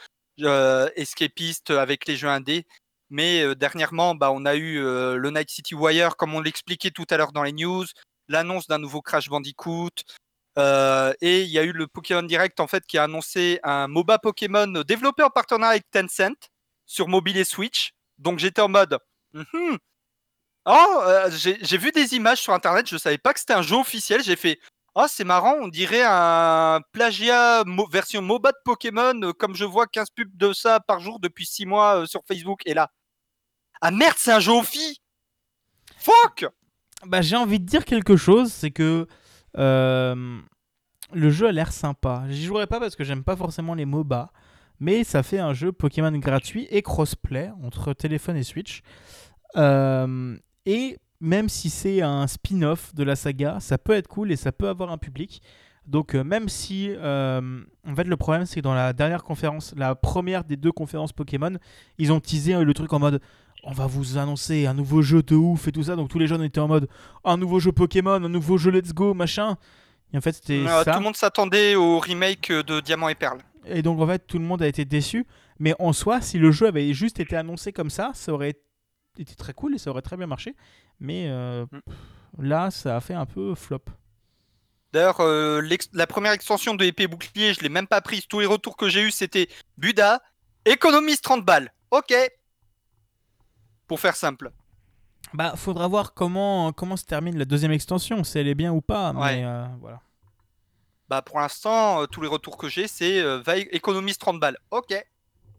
euh, escapiste avec les jeux indés. Mais euh, dernièrement, bah, on a eu euh, le Night City Wire, comme on l'expliquait tout à l'heure dans les news, l'annonce d'un nouveau Crash Bandicoot. et il y a eu le Pokémon Direct en fait qui a annoncé un MOBA Pokémon développé en partenariat avec Tencent sur mobile et Switch. Donc j'étais en mode, mm-hmm. Oh, j'ai vu des images sur internet, je savais pas que c'était un jeu officiel. J'ai fait, Oh, c'est marrant, on dirait un plagiat version MOBA de Pokémon, euh, comme je vois 15 pubs de ça par jour depuis 6 mois euh, sur Facebook. Et là, ah merde, c'est un jeu filles Fuck Bah, j'ai envie de dire quelque chose, c'est que euh, le jeu a l'air sympa. J'y jouerai pas parce que j'aime pas forcément les MOBA, mais ça fait un jeu Pokémon gratuit et crossplay entre téléphone et Switch. Et même si c'est un spin-off de la saga, ça peut être cool et ça peut avoir un public. Donc euh, même si, euh, en fait, le problème c'est que dans la dernière conférence, la première des deux conférences Pokémon, ils ont teasé le truc en mode on va vous annoncer un nouveau jeu de ouf et tout ça. Donc tous les jeunes étaient en mode un nouveau jeu Pokémon, un nouveau jeu Let's Go, machin. Et en fait, c'était ça. Tout le monde s'attendait au remake de Diamant et Perle. Et donc en fait, tout le monde a été déçu. Mais en soi, si le jeu avait juste été annoncé comme ça, ça aurait été très cool et ça aurait très bien marché. Mais euh, mm. là, ça a fait un peu flop. D'ailleurs, euh, la première extension de épée bouclier, je l'ai même pas prise. Tous les retours que j'ai eu, c'était Buda, économise 30 balles. Ok. Pour faire simple. Bah, faudra voir comment, comment se termine la deuxième extension, si elle est bien ou pas. Mais euh, voilà. Bah, pour l'instant, tous les retours que j'ai, c'est économise 30 balles. Ok.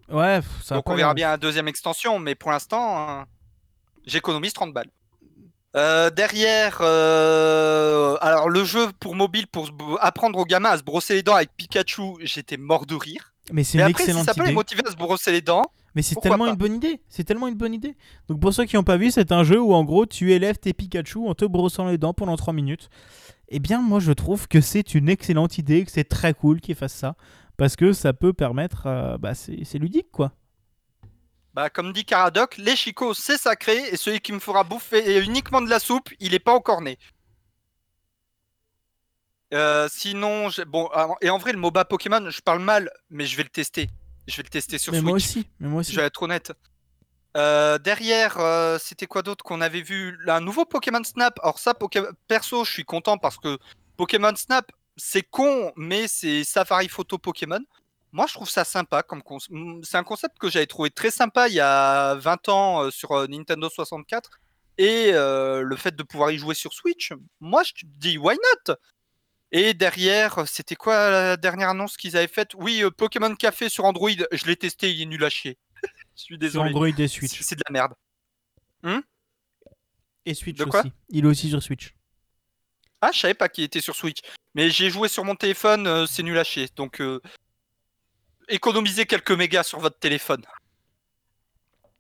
Ouais, ça Donc on verra bien la deuxième extension, mais pour l'instant, j'économise 30 balles. Euh, derrière, euh, alors le jeu pour mobile pour apprendre aux gamins à se brosser les dents avec Pikachu, j'étais mort de rire. Mais c'est une après, excellente si ça peut les motiver à se brosser les dents. Mais c'est tellement une bonne idée. C'est tellement une bonne idée. Donc pour ceux qui n'ont pas vu, c'est un jeu où en gros tu élèves tes Pikachu en te brossant les dents pendant 3 minutes. Eh bien moi je trouve que c'est une excellente idée, que c'est très cool qu'ils fassent ça. Parce que ça peut permettre... Euh, bah c'est ludique quoi. Bah, comme dit Caradoc, les chicots c'est sacré et celui qui me fera bouffer uniquement de la soupe, il est pas encore né. Euh, sinon, bon, et en vrai, le MOBA Pokémon, je parle mal, mais je vais le tester. Je vais le tester sur mais Switch. Moi aussi, mais moi aussi. Je vais être honnête. Euh, derrière, euh, c'était quoi d'autre qu'on avait vu? Un nouveau Pokémon Snap. Alors ça, perso, je suis content parce que Pokémon Snap, c'est con, mais c'est Safari Photo Pokémon. Moi, je trouve ça sympa. comme mmh, C'est un concept que j'avais trouvé très sympa il y a 20 ans euh, sur euh, Nintendo 64. Et euh, le fait de pouvoir y jouer sur Switch, moi, je te dis, why not? Et derrière, c'était quoi la dernière annonce qu'ils avaient faite? Oui, Pokémon Café sur Android. Je l'ai testé, il est nul à chier. je suis désolé. Android et Switch. C'est de la merde. Hum? Et Switch De quoi? aussi. Il est aussi sur Switch. Ah, je savais pas qu'il était sur Switch. Mais j'ai joué sur mon téléphone, c'est nul à chier. Donc, euh, économisez quelques mégas sur votre téléphone.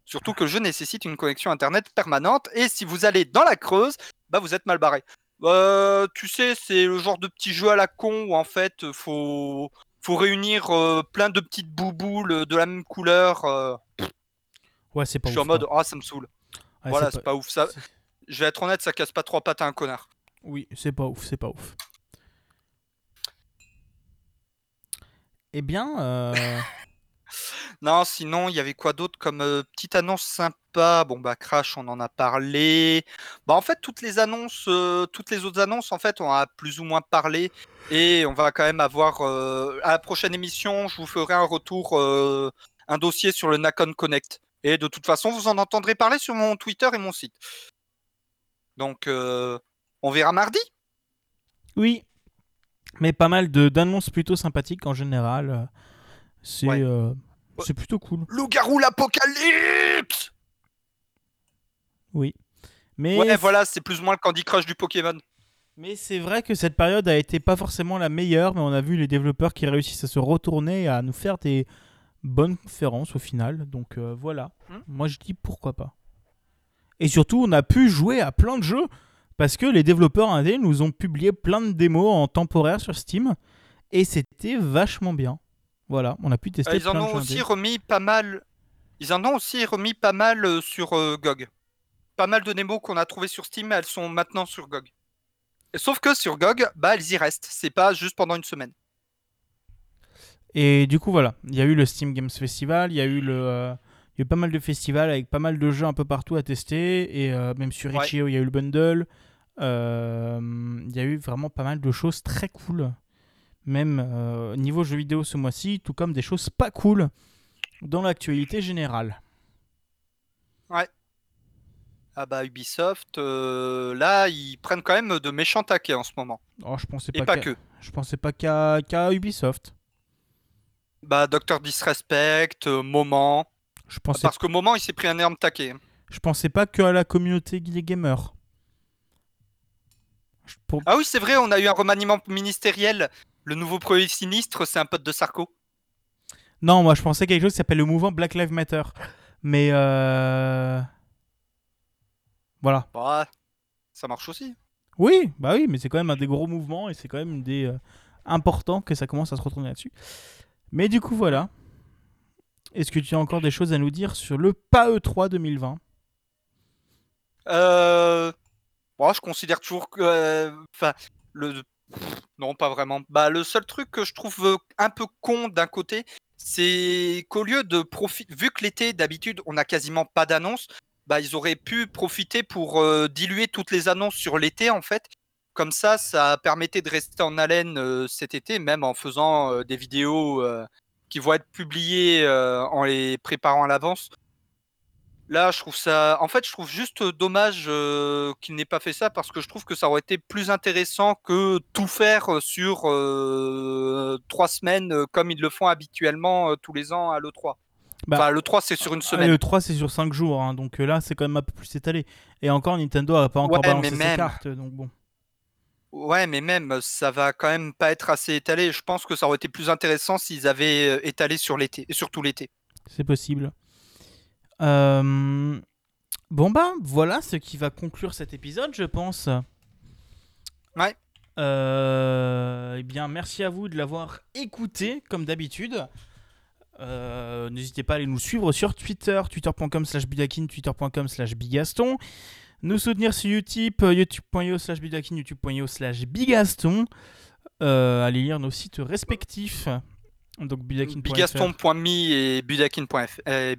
Surtout que je nécessite une connexion internet permanente. Et si vous allez dans la Creuse, bah vous êtes mal barré. Euh, tu sais, c'est le genre de petit jeu à la con où en fait, faut, faut réunir euh, plein de petites bouboules de la même couleur. euh. Ouais, c'est pas je suis ouf, en mode, quoi. ah, ça me saoule. Ouais, voilà, c'est pas ouf. Ça, je vais être honnête, ça casse pas trois pattes à un connard. Oui, c'est pas ouf, c'est pas ouf. Eh bien, euh, Non, sinon, il y avait quoi d'autre comme euh, petite annonce sympa? Bon, bah, Crash, on en a parlé. Bah, en fait, toutes les annonces, euh, toutes les autres annonces, en fait, on a plus ou moins parlé. Et on va quand même avoir. euh, à la prochaine émission, je vous ferai un retour, euh, un dossier sur le Nacon Connect. Et de toute façon, vous en entendrez parler sur mon Twitter et mon site. Donc, euh, on verra mardi. oui. Mais pas mal d'annonces plutôt sympathiques en général. C'est Ouais. euh, c'est plutôt cool. Loup-garou l'apocalypse Oui. Mais Ouais, voilà, c'est plus ou moins le Candy Crush du Pokémon. Mais c'est vrai que cette période a été pas forcément la meilleure, mais on a vu les développeurs qui réussissent à se retourner et à nous faire des bonnes conférences au final. Donc euh, voilà. Hmm. Moi je dis pourquoi pas. Et surtout, on a pu jouer à plein de jeux parce que les développeurs indés nous ont publié plein de démos en temporaire sur Steam et c'était vachement bien. Voilà, on a pu tester Euh, ils en ont aussi indés. remis pas mal. Ils en ont aussi remis pas mal euh, sur euh, GOG. Pas mal de démos qu'on a trouvées sur Steam, elles sont maintenant sur GOG. Sauf que sur GOG, bah elles y restent. C'est pas juste pendant une semaine. Et du coup, voilà, il y a eu le Steam Games Festival, il y a eu le, euh, il y a eu pas mal de festivals avec pas mal de jeux un peu partout à tester, et euh, même sur Ouais. Itch.io, il y a eu le bundle. Euh, Il y a eu vraiment pas mal de choses très cool, même euh, niveau jeux vidéo ce mois-ci, tout comme des choses pas cool dans l'actualité générale. Ah bah Ubisoft, euh, là ils prennent quand même de méchants taquets en ce moment. Oh, je pensais Et pas, pas qu'à- que. je pensais pas qu'à qu'à Ubisoft. Bah Docteur Disrespect, euh, Moment. Je pensais, Parce que Moment il s'est pris un énorme taquet. je pensais pas qu'à la communauté des gamers. Pour- Ah oui c'est vrai, on a eu un remaniement ministériel. Le nouveau premier sinistre, c'est un pote de Sarko. Non, moi je pensais quelque chose qui s'appelle le mouvement Black Lives Matter. Mais euh... voilà. Bah, ça marche aussi. Oui, bah oui, mais c'est quand même un des gros mouvements et c'est quand même des euh, importants que ça commence à se retourner là-dessus. Mais du coup voilà. Est-ce que tu as encore des choses à nous dire sur le PAE3 2020 Euh... Bon, je considère toujours que. euh, le. Non, pas vraiment. Bah, le seul truc que je trouve euh, un peu con d'un côté, c'est qu'au lieu de profiter. Vu que l'été, d'habitude, on n'a quasiment pas d'annonces, bah, ils auraient pu profiter pour euh, diluer toutes les annonces sur l'été, en fait. Comme ça, ça permettait de rester en haleine cet été, même en faisant des vidéos qui vont être publiées en les préparant à l'avance. Là, je trouve ça. En fait, je trouve juste dommage euh, qu'il n'ait pas fait ça parce que je trouve que ça aurait été plus intéressant que tout faire sur euh, trois semaines comme ils le font habituellement euh, tous les ans à l'E3. Bah, enfin, l'E3, c'est sur une Ah, semaine. Le 3 c'est sur 5 jours, hein, donc là c'est quand même un peu plus étalé. Et encore Nintendo a pas encore Ouais, balancé ses même. cartes, donc bon. Ouais, mais même, ça va quand même pas être assez étalé. Je pense que ça aurait été plus intéressant s'ils avaient étalé sur l'été, surtout l'été. C'est possible. Euh, Bon bah voilà ce qui va conclure cet épisode, je pense. Ouais. Euh, Eh bien, merci à vous de l'avoir écouté comme d'habitude. Euh, N'hésitez pas à aller nous suivre sur Twitter, twitter.com slash bidakin, twitter.com slash bigaston. Nous soutenir sur Utip, youtube.io slash bidakin, youtube.io slash bigaston. Euh, allez lire nos sites respectifs. Donc. Bigaston.me et budakin.fr. euh.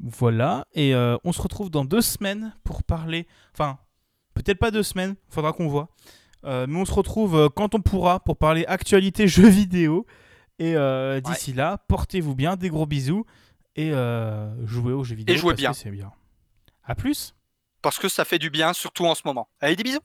Voilà, et euh, on se retrouve dans deux semaines pour parler. Enfin, peut-être pas deux semaines, faudra qu'on voit. Euh, mais on se retrouve quand on pourra pour parler actualité jeux vidéo. Et d'ici là, portez-vous bien, des gros bisous et jouez aux jeux vidéo. jouez parce bien. C'est bien. À plus. Parce que ça fait du bien, surtout en ce moment. Allez, des bisous